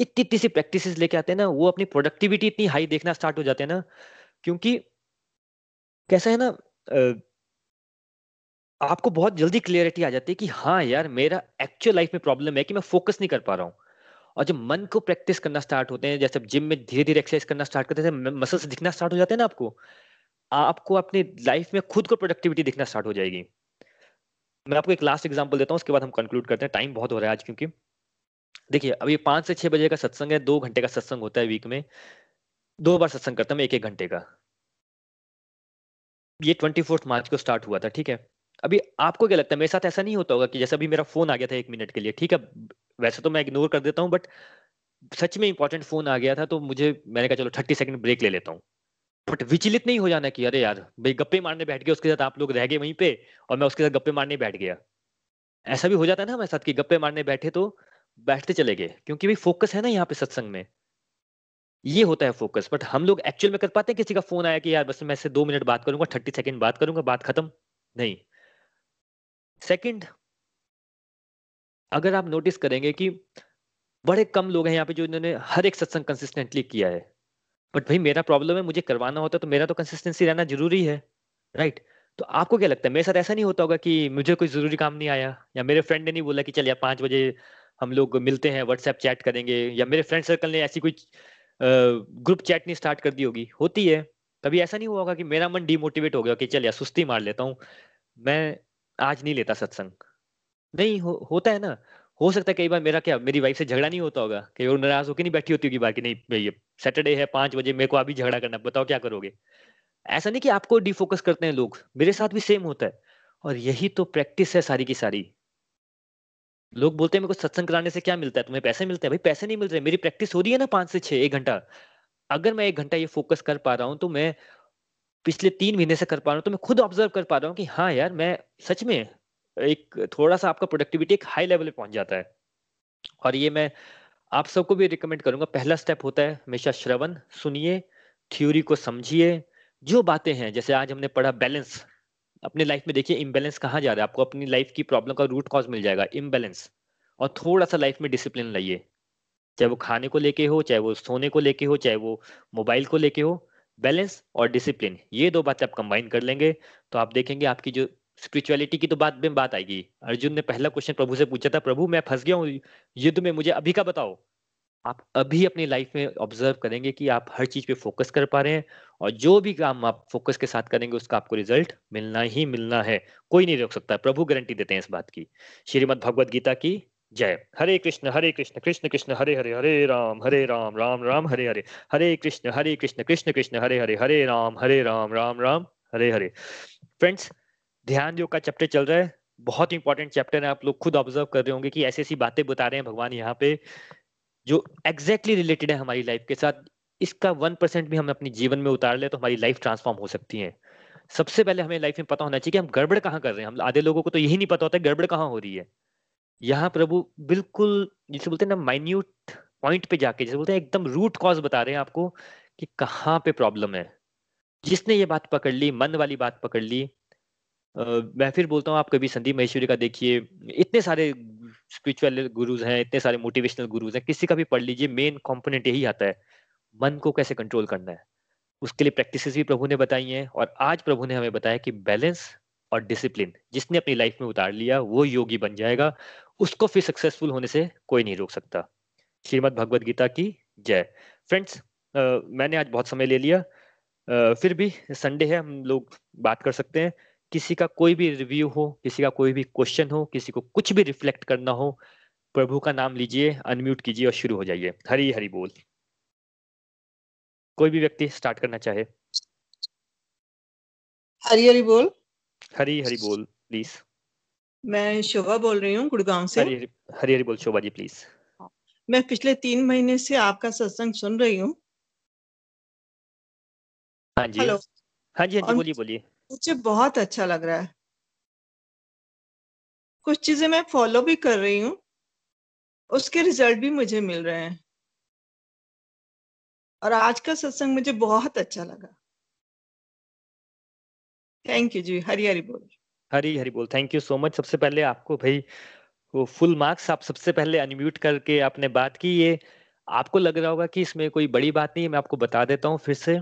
इतनी इतनी सी प्रैक्टिसेस लेके आते हैं ना, वो अपनी प्रोडक्टिविटी इतनी हाई देखना स्टार्ट हो जाते हैं ना, क्योंकि कैसा है ना आपको बहुत जल्दी क्लियरिटी आ जाती है कि हाँ यार, मेरा एक्चुअल लाइफ में प्रॉब्लम है कि मैं फोकस नहीं कर पा रहा हूँ। और जब मन को प्रैक्टिस करना स्टार्ट होते हैं, जैसे जिम में धीरे धीरे एक्सरसाइज करना स्टार्ट करते हैं मसल्स दिखना स्टार्ट हो जाते हैं ना आपको आपको अपनी लाइफ में खुद को प्रोडक्टिविटी दिखना स्टार्ट हो जाएगी। मैं आपको एक लास्ट एग्जांपल देता हूँ, उसके बाद हम कंक्लूड करते हैं। टाइम बहुत हो रहा है आज क्योंकि। देखिए अभी पाँच से छह बजे का सत्संग है, दो घंटे का सत्संग होता है वीक में। दो बार सत्संग करता हूँ मैं एक एक घंटे का। ये ट्वेंटी फोर्थ मार्च को स्टार्ट हुआ था, ठीक है? अभी आपको क्या लगता है? मेरे साथ ऐसा नहीं होता होगा कि जैसे अभी मेरा फ़ोन आ गया था एक मिनट के लिए, ठीक है? वैसे तो मैं इग्नोर कर देता हूँ बट सच में इंपॉर्टेंट फ़ोन आ गया था तो मुझे, मैंने कहा चलो थर्टी सेकंड ब्रेक ले लेता हूँ। बट विचलित नहीं हो जाना कि अरे यार, भाई गप्पे मारने बैठ गए, उसके साथ आप लोग रह गए वहीं पे, और मैं उसके साथ गप्पे मारने बैठ गया। ऐसा भी हो जाता है ना हमारे साथ कि गप्पे मारने बैठे तो बैठते चले गए, क्योंकि भाई फोकस है ना यहाँ पे सत्संग में। ये होता है फोकस बट हम लोग एक्चुअल में कर पाते हैं? किसी का फ़ोन आया कि यार बस मैं इससे दो मिनट बात करूँगा थर्टी सेकंड बात करूँगा, बात खत्म? नहीं। सेकंड अगर आप नोटिस करेंगे कि बड़े कम लोग हैं यहाँ पे जो इन्होंने हर एक सत्संग कंसिस्टेंटली किया है। बट भाई मेरा प्रॉब्लम है, मुझे करवाना होता तो मेरा तो कंसिस्टेंसी रहना ज़रूरी है राइट तो आपको क्या लगता है? मेरे साथ ऐसा नहीं होता होगा कि मुझे कोई ज़रूरी काम नहीं आया, या मेरे फ्रेंड ने नहीं बोला कि चल यार पाँच बजे हम लोग मिलते हैं व्हाट्सएप चैट करेंगे या मेरे फ्रेंड सर्कल ने ऐसी कोई ग्रुप चैट नहीं स्टार्ट कर दी होगी। होती है। कभी ऐसा नहीं हुआ होगा कि मेरा मन डिमोटिवेट हो गया कि चल यार सुस्ती मार लेता हूँ। मैं आज नहीं लेता सत्संग। नहीं हो, होता है ना। हो सकता है कई बार मेरा क्या मेरी वाइफ से झगड़ा नहीं होता होगा कई बार नाराज़ होकर नहीं बैठी होती होगी बाकी नहीं भाई सैटरडे है पाँच बजे मेरे को अभी झगड़ा करना बताओ क्या करोगे? ऐसा नहीं कि आपको डिफोकस करते हैं लोग। मेरे साथ भी सेम होता है। और यही तो प्रैक्टिस है सारी की सारी। लोग बोलते हैं मेरे को सत्संग कराने से क्या मिलता है? तुम्हें पैसे मिलते हैं? भाई, पैसे नहीं मिल रहे। मेरी प्रैक्टिस हो रही है ना पाँच से छह, एक घंटा। अगर मैं एक घंटा ये फोकस कर पा रहा हूँ तो मैं पिछले तीन महीने से कर पा रहा हूँ तो मैं खुद ऑब्ज़र्व कर पा रहा हूँ कि हाँ यार, मैं सच में एक थोड़ा सा आपका प्रोडक्टिविटी एक हाई लेवल पे पहुँच जाता है। और ये मैं आप सबको भी रिकमेंड करूँगा। पहला स्टेप होता है हमेशा श्रवण। सुनिए थ्योरी को समझिए। जो बातें हैं, जैसे आज हमने पढ़ा बैलेंस अपने लाइफ में देखिए इम्बेलेंस कहाँ जा रहा है? आपको अपनी लाइफ की प्रॉब्लम का रूट कॉज मिल जाएगा इम्बेलेंस और थोड़ा सा लाइफ में डिसिप्लिन लाइए। चाहे वो खाने को लेके हो, चाहे वो सोने को लेके हो, चाहे वो मोबाइल को लेके हो बैलेंस और डिसिप्लिन ये दो बातें आप कंबाइन कर लेंगे तो आप देखेंगे आपकी जो स्पिरिचुअलिटी की तो बात में बात आएगी। अर्जुन ने पहला क्वेश्चन प्रभु से पूछा था, प्रभु, मैं फंस गया हूँ, युद्ध में मुझे अभी का बताओ। आप अभी अपनी लाइफ में ऑब्ज़र्व करेंगे कि आप हर चीज़ पे फोकस कर पा रहे हैं और जो भी काम आप फोकस के साथ करेंगे, उसका आपको रिज़ल्ट मिलना ही मिलना है। कोई नहीं रोक सकता, प्रभु गारंटी देते हैं इस बात की। श्रीमद भगवद गीता की जय। हरे कृष्ण हरे कृष्ण कृष्ण कृष्ण, हरे हरे हरे राम हरे राम राम राम, हरे हरे। हरे कृष्ण हरे कृष्ण कृष्ण कृष्ण, हरे हरे हरे राम हरे राम राम राम, हरे हरे। फ्रेंड्स, ध्यान योग का चैप्टर चल रहा है। बहुत इंपॉर्टेंट चैप्टर है। आप लोग खुद ऑब्ज़र्व कर रहे होंगे कि ऐसी ऐसी बातें बता रहे हैं भगवान यहाँ पे। जो एग्जैक्टली रिलेटेड है हमारी लाइफ के साथ, इसका वन परसेंट भी हम अपने जीवन में उतार ले तो हमारी लाइफ ट्रांसफॉर्म हो सकती है। सबसे पहले हमें लाइफ में पता होना चाहिए कि हम गड़बड़ कहाँ कर रहे हैं। हम आधे लोगों को तो यही नहीं पता होता गड़बड़ कहाँ हो रही है। यहाँ प्रभु बिल्कुल, जिसे बोलते हैं ना माइन्यूट पॉइंट पे जाके, जैसे बोलते हैं एकदम रूट कॉज बता रहे हैं आपको कि कहाँ पे प्रॉब्लम है। जिसने ये बात पकड़ ली, मन वाली बात पकड़ ली मैं फिर बोलता हूँ, आप कभी संदीप महेश्वरी का देखिए, इतने सारे स्पिरिचुअल गुरुज हैं इतने सारे मोटिवेशनल गुरुज हैं किसी का भी पढ़ लीजिए मेन कंपोनेंट यही आता है मन को कैसे कंट्रोल करना है। उसके लिए प्रैक्टिसेस भी प्रभु ने बताई हैं और आज प्रभु ने हमें बताया कि बैलेंस और डिसिप्लिन जिसने अपनी लाइफ में उतार लिया वो योगी बन जाएगा उसको फिर सक्सेसफुल होने से कोई नहीं रोक सकता। श्रीमद भगवद गीता की जय। फ्रेंड्स मैंने आज बहुत समय ले लिया अ, फिर भी संडे है हम लोग बात कर सकते हैं। किसी का कोई भी रिव्यू हो किसी का कोई भी क्वेश्चन हो किसी को कुछ भी रिफ्लेक्ट करना हो प्रभु का नाम लीजिए अनम्यूट कीजिए और शुरू हो जाइए। हरी हरी बोल। कोई भी व्यक्ति स्टार्ट करना चाहे। हरी हरी बोल। हरी हरी बोल प्लीज़ मैं शोभा बोल रही हूँ गुड़गांव से। हरी हरी हरी हरी बोल शोभा जी प्लीज़ मैं पिछले तीन महीने से आपका सत्संग सुन रही हूँ। हाँ जी। हाँ जी हाँ जी बोलिए बोलिए। मुझे बहुत अच्छा लग रहा है। कुछ चीज़ें मैं फॉलो भी कर रही हूँ। उसके रिज़ल्ट भी मुझे मिल रहे हैं। और आज का सत्संग मुझे बहुत अच्छा लगा। थैंक यू जी। हरी हरी बोल। हरी हरी बोल। थैंक यू सो मच सबसे पहले आपको भाई वो फुल मार्क्स आप सबसे पहले अनम्यूट करके आपने बात की। ये आपको लग रहा होगा कि इसमें कोई बड़ी बात नहीं है। मैं आपको बता देता हूँ फिर से।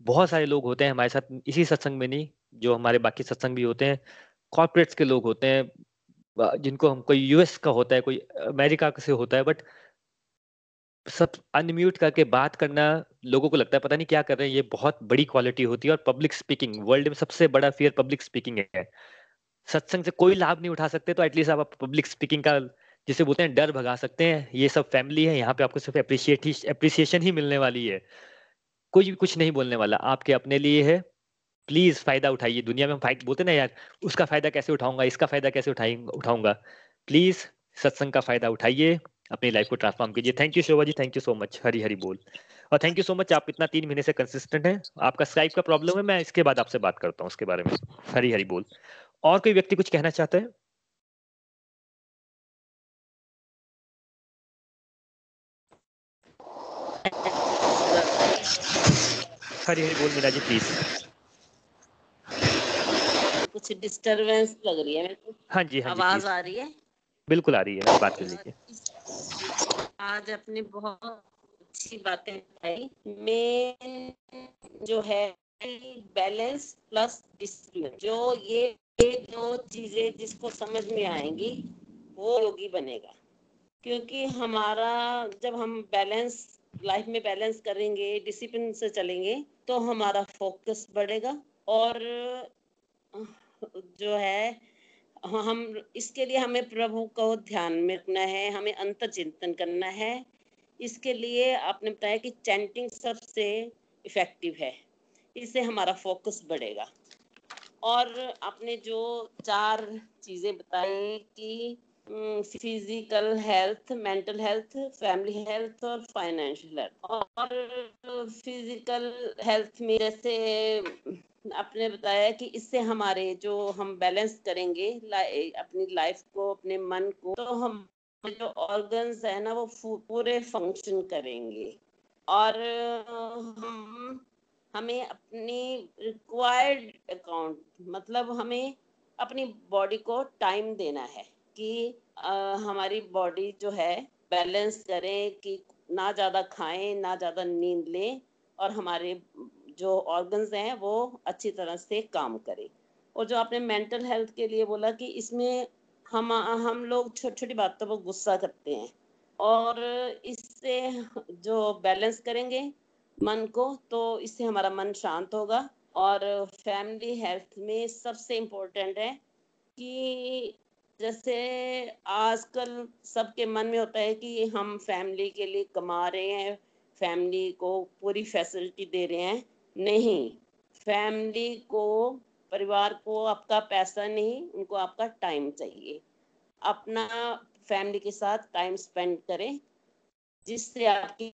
बहुत सारे लोग होते हैं हमारे साथ, इसी सत्संग में नहीं, जो हमारे बाकी सत्संग भी होते हैं कॉर्पोरेट्स के लोग होते हैं जिनको हम, कोई यूएस का होता है, कोई अमेरिका से होता है बट सब अनम्यूट करके बात करना लोगों को लगता है, पता नहीं क्या कर रहे हैं, ये बहुत बड़ी क्वालिटी होती है और पब्लिक स्पीकिंग वर्ल्ड में सबसे बड़ा फियर पब्लिक स्पीकिंग है। सत्संग से कोई लाभ नहीं उठा सकते तो एटलीस्ट आप पब्लिक स्पीकिंग का, जिसे बोलते हैं, डर भगा सकते हैं। ये सब फैमिली है, यहाँ पे आपको सिर्फ़ अप्रिशिएट ही अप्रिसिएशन ही मिलने वाली है। कोई भी कुछ नहीं बोलने वाला, आपके अपने लिए है। प्लीज़ फ़ायदा उठाइए। दुनिया में हम फ़ायदा बोलते ना यार, उसका फ़ायदा कैसे उठाऊँगा, इसका फ़ायदा कैसे उठाएँगे, उठाऊँगा? प्लीज़ सत्संग का फ़ायदा उठाइए, अपनी लाइफ को ट्रांसफॉर्म कीजिए। Thank you Shobha ji thank you so much Hari Hari बोल। और थैंक यू सो मच आप इतना तीन महीने से कंसिस्टेंट हैं। आपका स्काइप का प्रॉब्लम है, मैं इसके बाद आपसे बात करता हूँ, उसके बारे में। हरी हरी बोल। और कोई व्यक्ति कुछ कहना चाहता है? हरी हरी बोल मीना जी प्लीज़ कुछ डिस्टरबेंस लग रही है मेरे को। हाँ जी हाँ आवाज़ आ रही है? बिल्कुल आ रही है बात कर लीजिए। आज अपनी बहुत अच्छी बातें बताई। मैं जो है बैलेंस प्लस डिसिप्लिन जो ये ये दो चीज़ें जिसको समझ में आएँगी वो योगी बनेगा। क्योंकि हमारा जब हम बैलेंस लाइफ में बैलेंस करेंगे, डिसिप्लिन से चलेंगे तो हमारा फोकस बढ़ेगा और, जो है, हम, इसके लिए हमें प्रभु को ध्यान में रखना है, हमें अंतर चिंतन करना है। इसके लिए आपने बताया कि चैंटिंग सबसे इफ़ेक्टिव है, इससे हमारा फोकस बढ़ेगा। और आपने जो चार चीज़ें बताई कि physical health mental health family health और फाइनेंशियल हेल्थ और फ़िज़िकल हेल्थ में जैसे आपने बताया कि इससे हमारे जो हम बैलेंस करेंगे अपनी लाइफ को, अपने मन को तो हम जो ऑर्गन्स है ना वो पूरे फ़ंक्शन करेंगे। और हम, हमें अपनी रिक्वायर्ड अकाउंट मतलब हमें अपनी बॉडी को टाइम देना है। कि आ, हमारी बॉडी जो है बैलेंस करें कि ना ज़्यादा खाएँ ना ज़्यादा नींद लें और हमारे जो ऑर्गन्स हैं वो अच्छी तरह से काम करें। और जो आपने मेंटल हेल्थ के लिए बोला कि इसमें हम हम लोग छोटी छोटी बातों पर गुस्सा करते हैं और इससे जो बैलेंस करेंगे मन को तो इससे हमारा मन शांत होगा। और फैमिली हेल्थ में सबसे इम्पोर्टेंट है कि जैसे आजकल सबके मन में होता है कि हम फैमिली के लिए कमा रहे हैं, फैमिली को पूरी फैसिलिटी दे रहे हैं। नहीं, फैमिली को, परिवार को आपका पैसा नहीं, उनको आपका टाइम चाहिए। अपना फैमिली के साथ टाइम स्पेंड करें, जिससे आपकी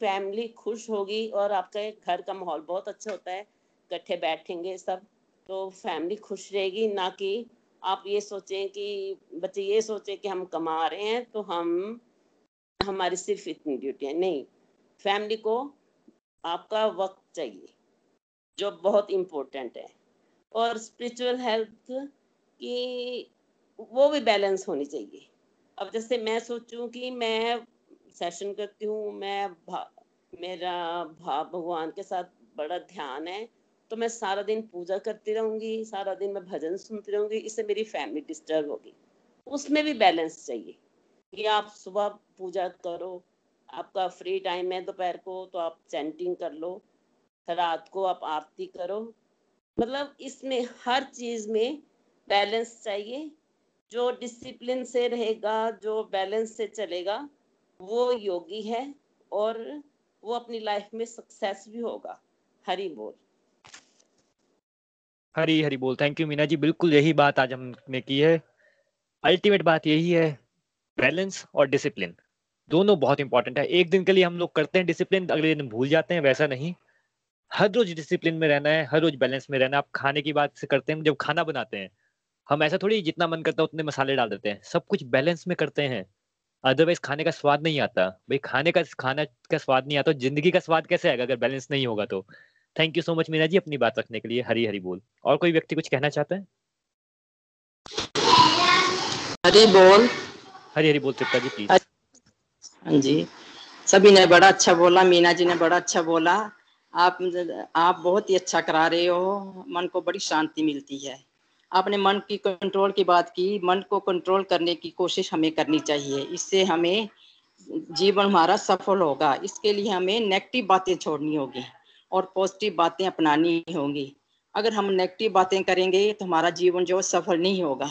फैमिली खुश होगी और आपके घर का माहौल बहुत अच्छा होता है। इकट्ठे बैठेंगे सब तो फैमिली खुश रहेगी, ना कि आप ये सोचें कि बच्चे ये सोचें कि हम कमा रहे हैं तो हम हमारी सिर्फ़ इतनी ड्यूटी है। नहीं फैमिली को आपका वक्त चाहिए जो बहुत इम्पोर्टेंट है। और स्पिरिचुअल हेल्थ की वो भी बैलेंस होनी चाहिए। अब जैसे मैं सोचूं कि मैं सेशन करती हूँ मैं भा, मेरा भा भगवान के साथ बड़ा ध्यान है तो मैं सारा दिन पूजा करती रहूँगी, सारा दिन मैं भजन सुनती रहूँगी, इससे मेरी फैमिली डिस्टर्ब होगी। उसमें भी बैलेंस चाहिए कि आप सुबह पूजा करो, आपका फ्री टाइम है दोपहर को तो आप चैंटिंग कर लो, रात को आप आरती करो। मतलब इसमें हर चीज़ में बैलेंस चाहिए। जो डिसिप्लिन से रहेगा, जो बैलेंस से चलेगा, वो योगी है और वो अपनी लाइफ में सक्सेस भी होगा, हरी बोल। हरी हरी बोल। Thank you Meena ji. बिल्कुल यही बात आज हमने की है। अल्टीमेट बात यही है बैलेंस और डिसिप्लिन दोनों बहुत इंपॉर्टेंट है। एक दिन के लिए हम लोग करते हैं डिसिप्लिन अगले दिन भूल जाते हैं, वैसा नहीं। हर रोज डिसिप्लिन में रहना है, हर रोज बैलेंस में रहना है। आप खाने की बात से करते हैं, जब खाना बनाते हैं, हम ऐसा थोड़ी जितना मन करता है, उतने मसाले डाल देते हैं। सब कुछ बैलेंस में करते हैं। अदरवाइज़ खाने का स्वाद नहीं आता। भाई खाने का खाना का स्वाद नहीं आता, ज़िंदगी का स्वाद कैसे आएगा अगर बैलेंस नहीं होगा तो? Thank you so much Meena ji अपनी बात रखने के लिए हरी हरी बोल। और कोई व्यक्ति कुछ कहना चाहता है? हरी बोल। हरी हरी बोल तृप्ता जी प्लीज़ हाँ जी। सभी ने बड़ा अच्छा बोला मीना जी ने बड़ा अच्छा बोला। आप आप बहुत ही अच्छा करा रहे हो। मन को बड़ी शांति मिलती है। आपने मन की कंट्रोल की बात की। मन को कंट्रोल करने की कोशिश हमें करनी चाहिए। इससे हमें जीवन हमारा सफल होगा। इसके लिए हमें नेगेटिव बातें छोड़नी होगी। और पॉजिटिव बातें अपनानी होंगी। अगर हम नेगेटिव बातें करेंगे तो हमारा जीवन जो सफल नहीं होगा।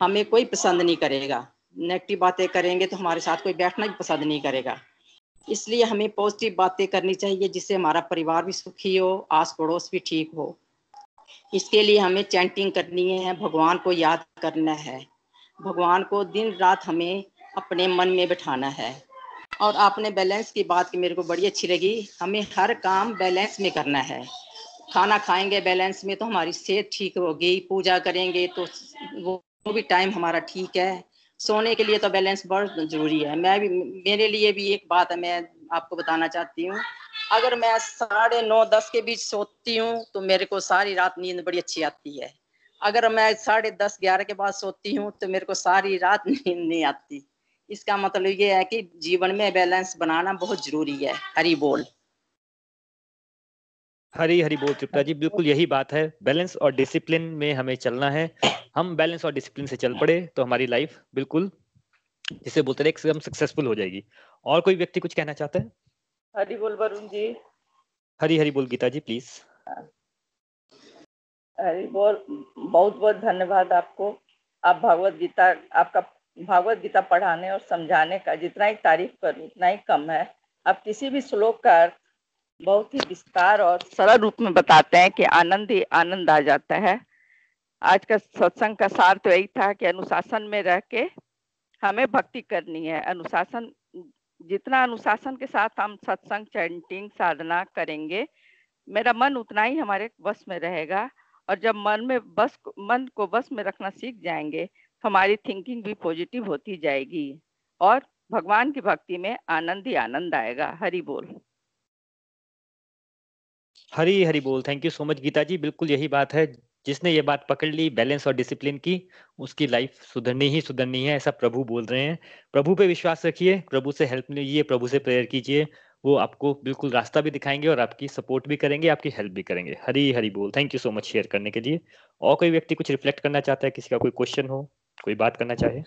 हमें कोई पसंद नहीं करेगा। नेगेटिव बातें करेंगे तो हमारे साथ कोई बैठना भी पसंद नहीं करेगा। इसलिए हमें पॉजिटिव बातें करनी चाहिए, जिससे हमारा परिवार भी सुखी हो आस पड़ोस भी ठीक हो। इसके लिए हमें चैंटिंग करनी है, भगवान को याद करना है। भगवान को दिन रात हमें अपने मन में बिठाना है। और आपने बैलेंस की बात की, मेरे को बड़ी अच्छी लगी। हमें हर काम बैलेंस में करना है। खाना खाएँगे बैलेंस में तो हमारी सेहत ठीक होगी, पूजा करेंगे तो वो भी टाइम हमारा ठीक है। सोने के लिए तो बैलेंस बहुत ज़रूरी है। मैं भी, मेरे लिए भी एक बात है, मैं आपको बताना चाहती हूँ। अगर मैं साढ़े नौ, दस के बीच सोती हूँ तो मेरे को सारी रात नींद बड़ी अच्छी आती है। अगर मैं साढ़े दस, ग्यारह के बाद सोती हूँ तो मेरे को सारी रात नींद नहीं आती। इसका मतलब ये है कि जीवन में बैलेंस बनाना बहुत ज़रूरी है। हरी बोल। हरी हरी बोल त्रिपुरा जी बिल्कुल यही बात है। बैलेंस और डिसिप्लिन में हमें चलना है। हम बैलेंस और डिसिप्लिन से चल पड़े तो हमारी लाइफ बिल्कुल जिसे बोलते हैं एकदम सक्सेसफुल हो जाएगी। और कोई व्यक्ति कुछ कहना चाहता है? हरी बोल वरुण जी। हरी हरी बोल गीता जी प्लीज़। हरी बोल बहुत बहुत धन्यवाद आपको। आप भगवत गीता आपका भागवत गीता पढ़ाने और समझाने का जितना ही तारीफ़ करूँ, उतना ही कम है। आप किसी भी श्लोक का अर्थ बहुत ही विस्तार और सरल रूप में बताते हैं कि आनंद ही आनंद आ जाता है। आज का सत्संग का सार तो यही था कि अनुशासन में रह के हमें भक्ति करनी है। अनुशासन, जितना अनुशासन के साथ हम सत्संग चैंटिंग साधना करेंगे, मेरा मन उतना ही हमारे बस में रहेगा और जब मन में बस, मन को बस में रखना सीख जाएँगे हमारी थिंकिंग भी पॉजिटिव होती जाएगी और भगवान की भक्ति में आनंद ही आनंद आएगा। हरि बोल। हरी हरी बोल। Thank you so much Gita ji. बिल्कुल यही बात है। जिसने ये बात पकड़ ली बैलेंस और डिसिप्लिन की, उसकी लाइफ सुधरनी ही सुधरनी है, ऐसा प्रभु बोल रहे हैं। प्रभु पे विश्वास रखिए, प्रभु से हेल्प लीजिए प्रभु से प्रेयर कीजिए। वो आपको बिल्कुल रास्ता भी दिखाएँगे और आपकी सपोर्ट भी करेंगे, आपकी हेल्प भी करेंगे। हरी हरी बोल। Thank you so much share करने के लिए। और कोई व्यक्ति कुछ रिफ्लेक्ट करना चाहता है, किसी का कोई क्वेश्चन हो कोई बात करना चाहे?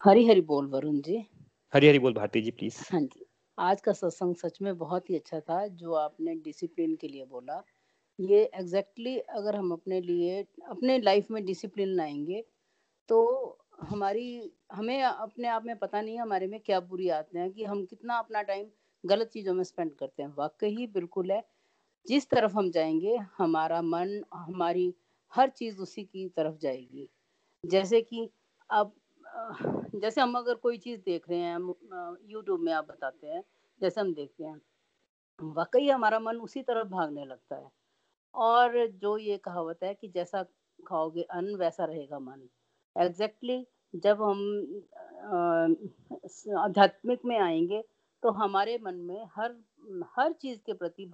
हरी हरी बोल वरुण जी। हरी हरी बोल भारती जी प्लीज़ हाँ जी। आज का सत्संग सच में बहुत ही अच्छा था जो आपने डिसिप्लिन के लिए बोला। ये एग्जैक्टली exactly अगर हम अपने लिए अपने लाइफ में डिसिप्लिन लाएँगे तो हमारी हमें अपने आप में पता नहीं है हमारे में क्या बुरी आते हैं कि हम कितना अपना टाइम गलत चीज़ों में स्पेंड करते हैं। वाकई बिल्कुल है। जिस तरफ़ हम जाएँगे हमारा मन हमारी हर चीज़ उसी की तरफ़ जाएगी। जैसे कि अब जैसे हम अगर कोई चीज़ देख रहे हैं यूट्यूब में आप बताते हैं, जैसे हम देखते हैं, वाकई हमारा मन उसी तरफ़ भागने लगता है। और जो ये कहावत है कि जैसा खाओगे अन्न, वैसा रहेगा मन। एग्जैक्टली exactly जब हम आध्यात्मिक में आएँगे तो हमारे मन में हर हर चीज़ के प्रति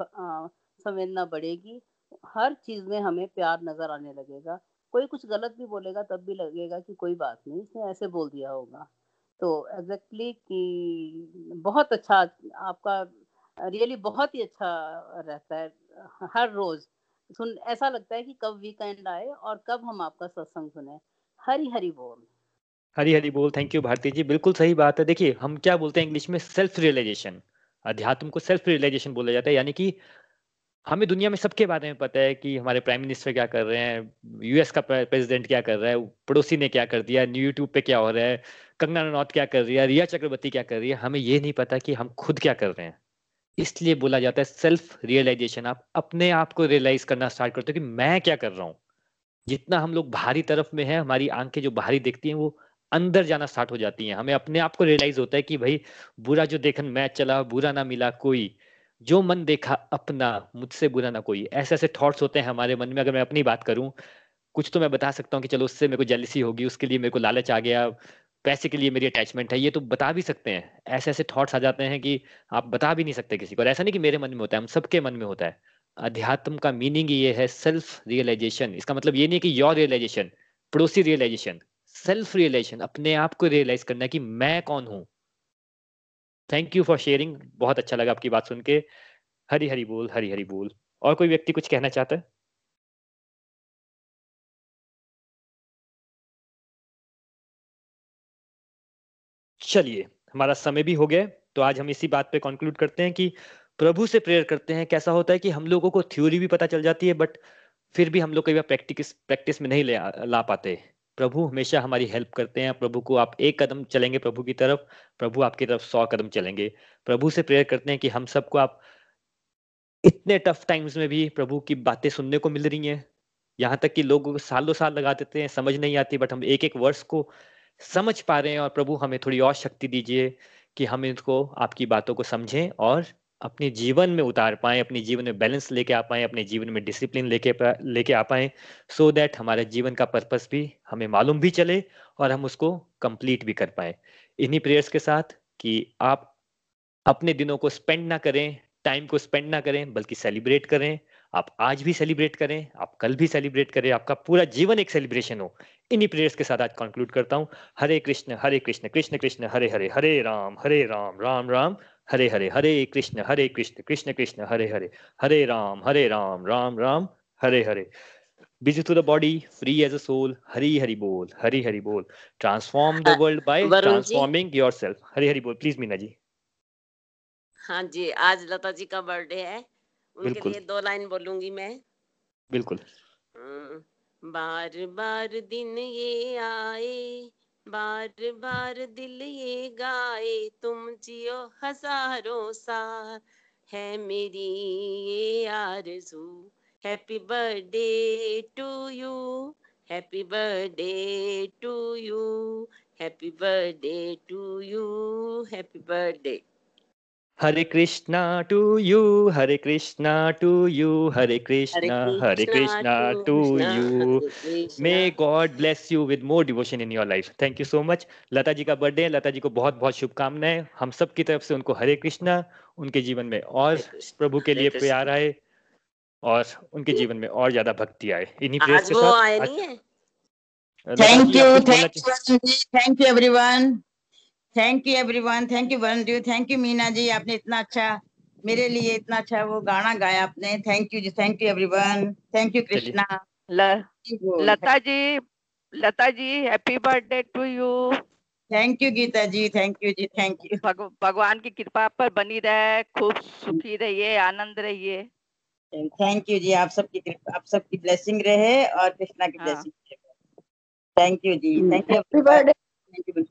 संवेदना बढ़ेगी। हर चीज़ में हमें प्यार नज़र आने लगेगा। कोई कुछ गलत भी बोलेगा तब भी लगेगा कि कोई बात नहीं, इसने ऐसे बोल दिया होगा। तो एग्जैक्टली exactly कि बहुत अच्छा आपका रियली बहुत ही अच्छा रहता है, हर रोज। सुन, ऐसा लगता है कि कब वीकेंड आए और कब हम आपका सत्संग सुने। हरी हरी बोल। हरी हरी बोल थैंक यू भारती जी, बिल्कुल सही बात है। देखिए, हम क्या बोलते हैं इंग्लिश में? सेल्फ रियलाइजेशन अध्यात्म को सेल्फ रियलाइजेशन बोला जाता है, यानी कि हमें दुनिया में सबके बारे में पता है कि हमारे प्राइम मिनिस्टर क्या कर रहे हैं यूएस का प्रेसिडेंट क्या कर रहा है, पड़ोसी ने क्या कर दिया न्यू यूट्यूब पे क्या हो रहा है, कंगना रनौत क्या कर रही है, रिया चक्रवर्ती क्या कर रही है, हमें ये नहीं पता कि हम खुद क्या कर रहे हैं। इसलिए बोला जाता है सेल्फ रियलाइजेशन आप अपने आप को रियलाइज़ करना स्टार्ट करते हो कि मैं क्या कर रहा हूँ। जितना हम लोग बाहरी तरफ़ में है, हमारी आँखें जो बाहरी देखती हैं, वो अंदर जाना स्टार्ट हो जाती हैं। हमें अपने आप को रियलाइज़ होता है कि भाई, बुरा जो देखन मैच चला, बुरा ना मिला कोई जो मन देखा, अपना, मुझसे बुरा ना कोई। ऐसे ऐसे थॉट्स होते हैं हमारे मन में, अगर मैं अपनी बात करूँ, कुछ तो मैं बता सकता हूँ कि चलो, उससे मेरे को जेलिसी होगी, उसके लिए मेरे को लालच आ गया, पैसे के लिए मेरी अटैचमेंट है, ये तो बता भी सकते हैं। ऐसे ऐसे थॉट्स आ जाते हैं कि आप बता भी नहीं सकते किसी को। और ऐसा नहीं कि मेरे मन में होता है, हम सबके मन में होता है। अध्यात्म का मीनिंग ये है सेल्फ रियलाइजेशन इसका मतलब ये नहीं कि योर रियलाइजेशन पड़ोसी रियलाइजेशन सेल्फ रियलाइजेशन अपने आप को रियलाइज़ करना कि मैं कौन हूँ? थैंक यू फॉर शेयरिंग बहुत अच्छा लगा आपकी बात सुन के। हरी हरी बोल हरी हरी बोल। और कोई व्यक्ति कुछ कहना चाहता है? चलिए, हमारा समय भी हो गया तो आज हम इसी बात पे कंक्लूड करते हैं कि प्रभु से प्रेयर करते हैं। कैसा होता है कि हम लोगों को थ्योरी भी पता चल जाती है बट फिर भी हम लोग कई बार प्रैक्टिस प्रैक्टिस में नहीं ले ला पाते। प्रभु हमेशा हमारी हेल्प करते हैं। प्रभु को आप एक कदम चलेंगे प्रभु की तरफ़, प्रभु आपकी तरफ़ सौ कदम चलेंगे। प्रभु से प्रेयर करते हैं कि हम सबको आप इतने टफ टाइम्स में भी प्रभु की बातें सुनने को मिल रही हैं। यहाँ तक कि लोग सालों साल लगा देते हैं, समझ नहीं आती बट हम एक एक वर्ष को समझ पा रहे हैं और प्रभु हमें थोड़ी और शक्ति दीजिए कि हम इनको, आपकी बातों को समझें और अपने जीवन में उतार पाए, अपने जीवन में बैलेंस लेके आ पाए, अपने जीवन में डिसिप्लिन लेके लेके आ पाए सो दैट हमारे जीवन का पर्पस भी हमें मालूम भी चले और हम उसको कंप्लीट भी कर पाए। इन्हीं प्रेयर्स के साथ कि आप अपने दिनों को स्पेंड ना करें टाइम को स्पेंड ना करें, बल्कि सेलिब्रेट करें। आप आज भी सेलिब्रेट करें, आप कल भी सेलिब्रेट करें, आपका पूरा जीवन एक सेलिब्रेशन हो। इन्हीं प्रेयर्स के साथ आज कंक्लूड करता हूँ। Hare Krishna Hare Krishna Krishna Krishna, Hare Hare Hare Ram Hare Ram Ram Ram. Hare Hare Hare Krishna Hare Krishna Krishna Krishna Hare Hare. Hare Ram Hare Ram Ram Ram Hare Hare. Busy to the body free as a soul Hari Hari बोल हरी हरि बोल। Transform the world by transforming your self Hari बोल please हाँ, मीना जी। हाँ जी आज लता जी का birthday है। उनके लिए दो लाइन बोलूँगी मैं। बिल्कुल। हम्म, बार बार दिन ये आए बार बार दिल ये गाए, तुम जियो हज़ारों साल है मेरी ये आरज़ू happy birthday to you happy birthday to you happy birthday to you happy birthday Hare Krishna to you Hare Krishna to you Hare Krishna Hare Krishna to you may God bless you with more devotion in your life thank you so much Lata ji का birthday Lata ji को बहुत बहुत शुभकामनाएँ। हम सब की तरफ़ से उनको हरे कृष्णा उनके जीवन में और प्रभु के लिए प्यार आए और उनके जीवन में और ज़्यादा भक्ति आए। इन्हीं प्रेस के साथ thank you thank you thank you everyone thank you everyone thank you Varun ji thank you Meena ji आपने इतना अच्छा मेरे लिए इतना अच्छा वो गाना गाया आपने thank you ji thank you everyone thank you Krishna Lata ji Lata ji happy birthday to you thank you Gita ji thank you ji thank you भगवान की कृपा पर बनी रहे खूब सुखी रहिए आनंद रहिए थैंक यू जी आप सबकी आप सबकी ब्लेसिंग रहे और कृष्णा की ब्लेसिंग हाँ। Thank you ji thank you happy birthday thank you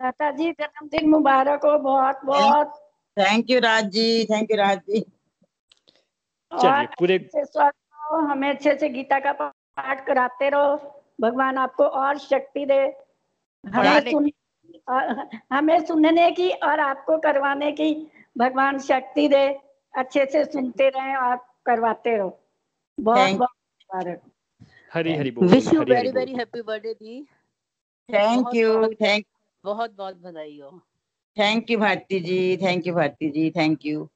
Lata ji जन्मदिन मुबारक हो बहुत बहुत। Thank you Raj ji thank you Raj ji चलिए पूरे हमें अच्छे से गीता का पाठ कराते रहो। भगवान आपको और शक्ति दे। हमें सुन हमें सुनने की और आपको करवाने की भगवान शक्ति दे। अच्छे से सुनते रहे और करवाते रहो। बहुत बहुत मुबारक। हरी हरी बोल wish you very very happy birthday the thank you thank बहुत बहुत बधाई हो। Thank you Bharati ji thank you Bharati ji thank you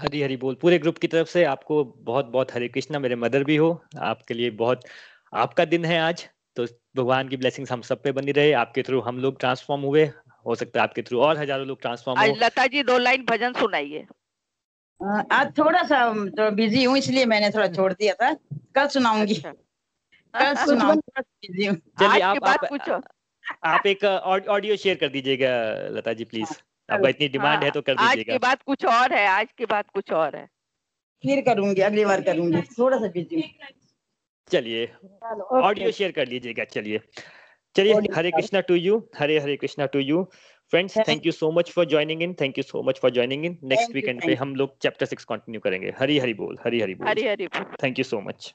Hari Hari बोल। पूरे ग्रुप की तरफ़ से आपको बहुत बहुत हरे कृष्णा। मेरे मदर भी हो। आपके लिए बहुत आपका दिन है आज। तो भगवान की ब्लेसिंग्स हम सब पे बनी रहे। आपके थ्रू हम लोग ट्रांसफॉर्म हुए। हो सकता है आपके थ्रू और हज़ारों लोग ट्रांसफॉर्म हो। लता जी दो लाइन भजन सुनाइए। आज थोड़ा सा तो बिज़ी हूँ इसलिए मैंने थोड़ा छोड़ दिया था। कल सुनाऊँगी। अच्छा। कल [LAUGHS] सुनाऊँगी चलिए आप, आप, आप आप एक ऑडियो शेयर कर दीजिएगा लता जी प्लीज़ हाँ, आपका इतनी डिमांड है तो कर दीजिएगा। आज की बात कुछ और है आज की बात कुछ और है। फिर करूँगी अगली बार करूँगी थोड़ा सा बिज़ी चलिए ऑडियो शेयर कर लीजिएगा चलिए। चलिए Hare Krishna to you Hare Hare Krishna to you friends thank you so much for joining in thank you so much for joining in next weekend पे हम लोग चैप्टर सिक्स कंटिन्यू करेंगे। हरी हरी बोल हरी हरी बोल। हरी हरी बोल। Thank you so much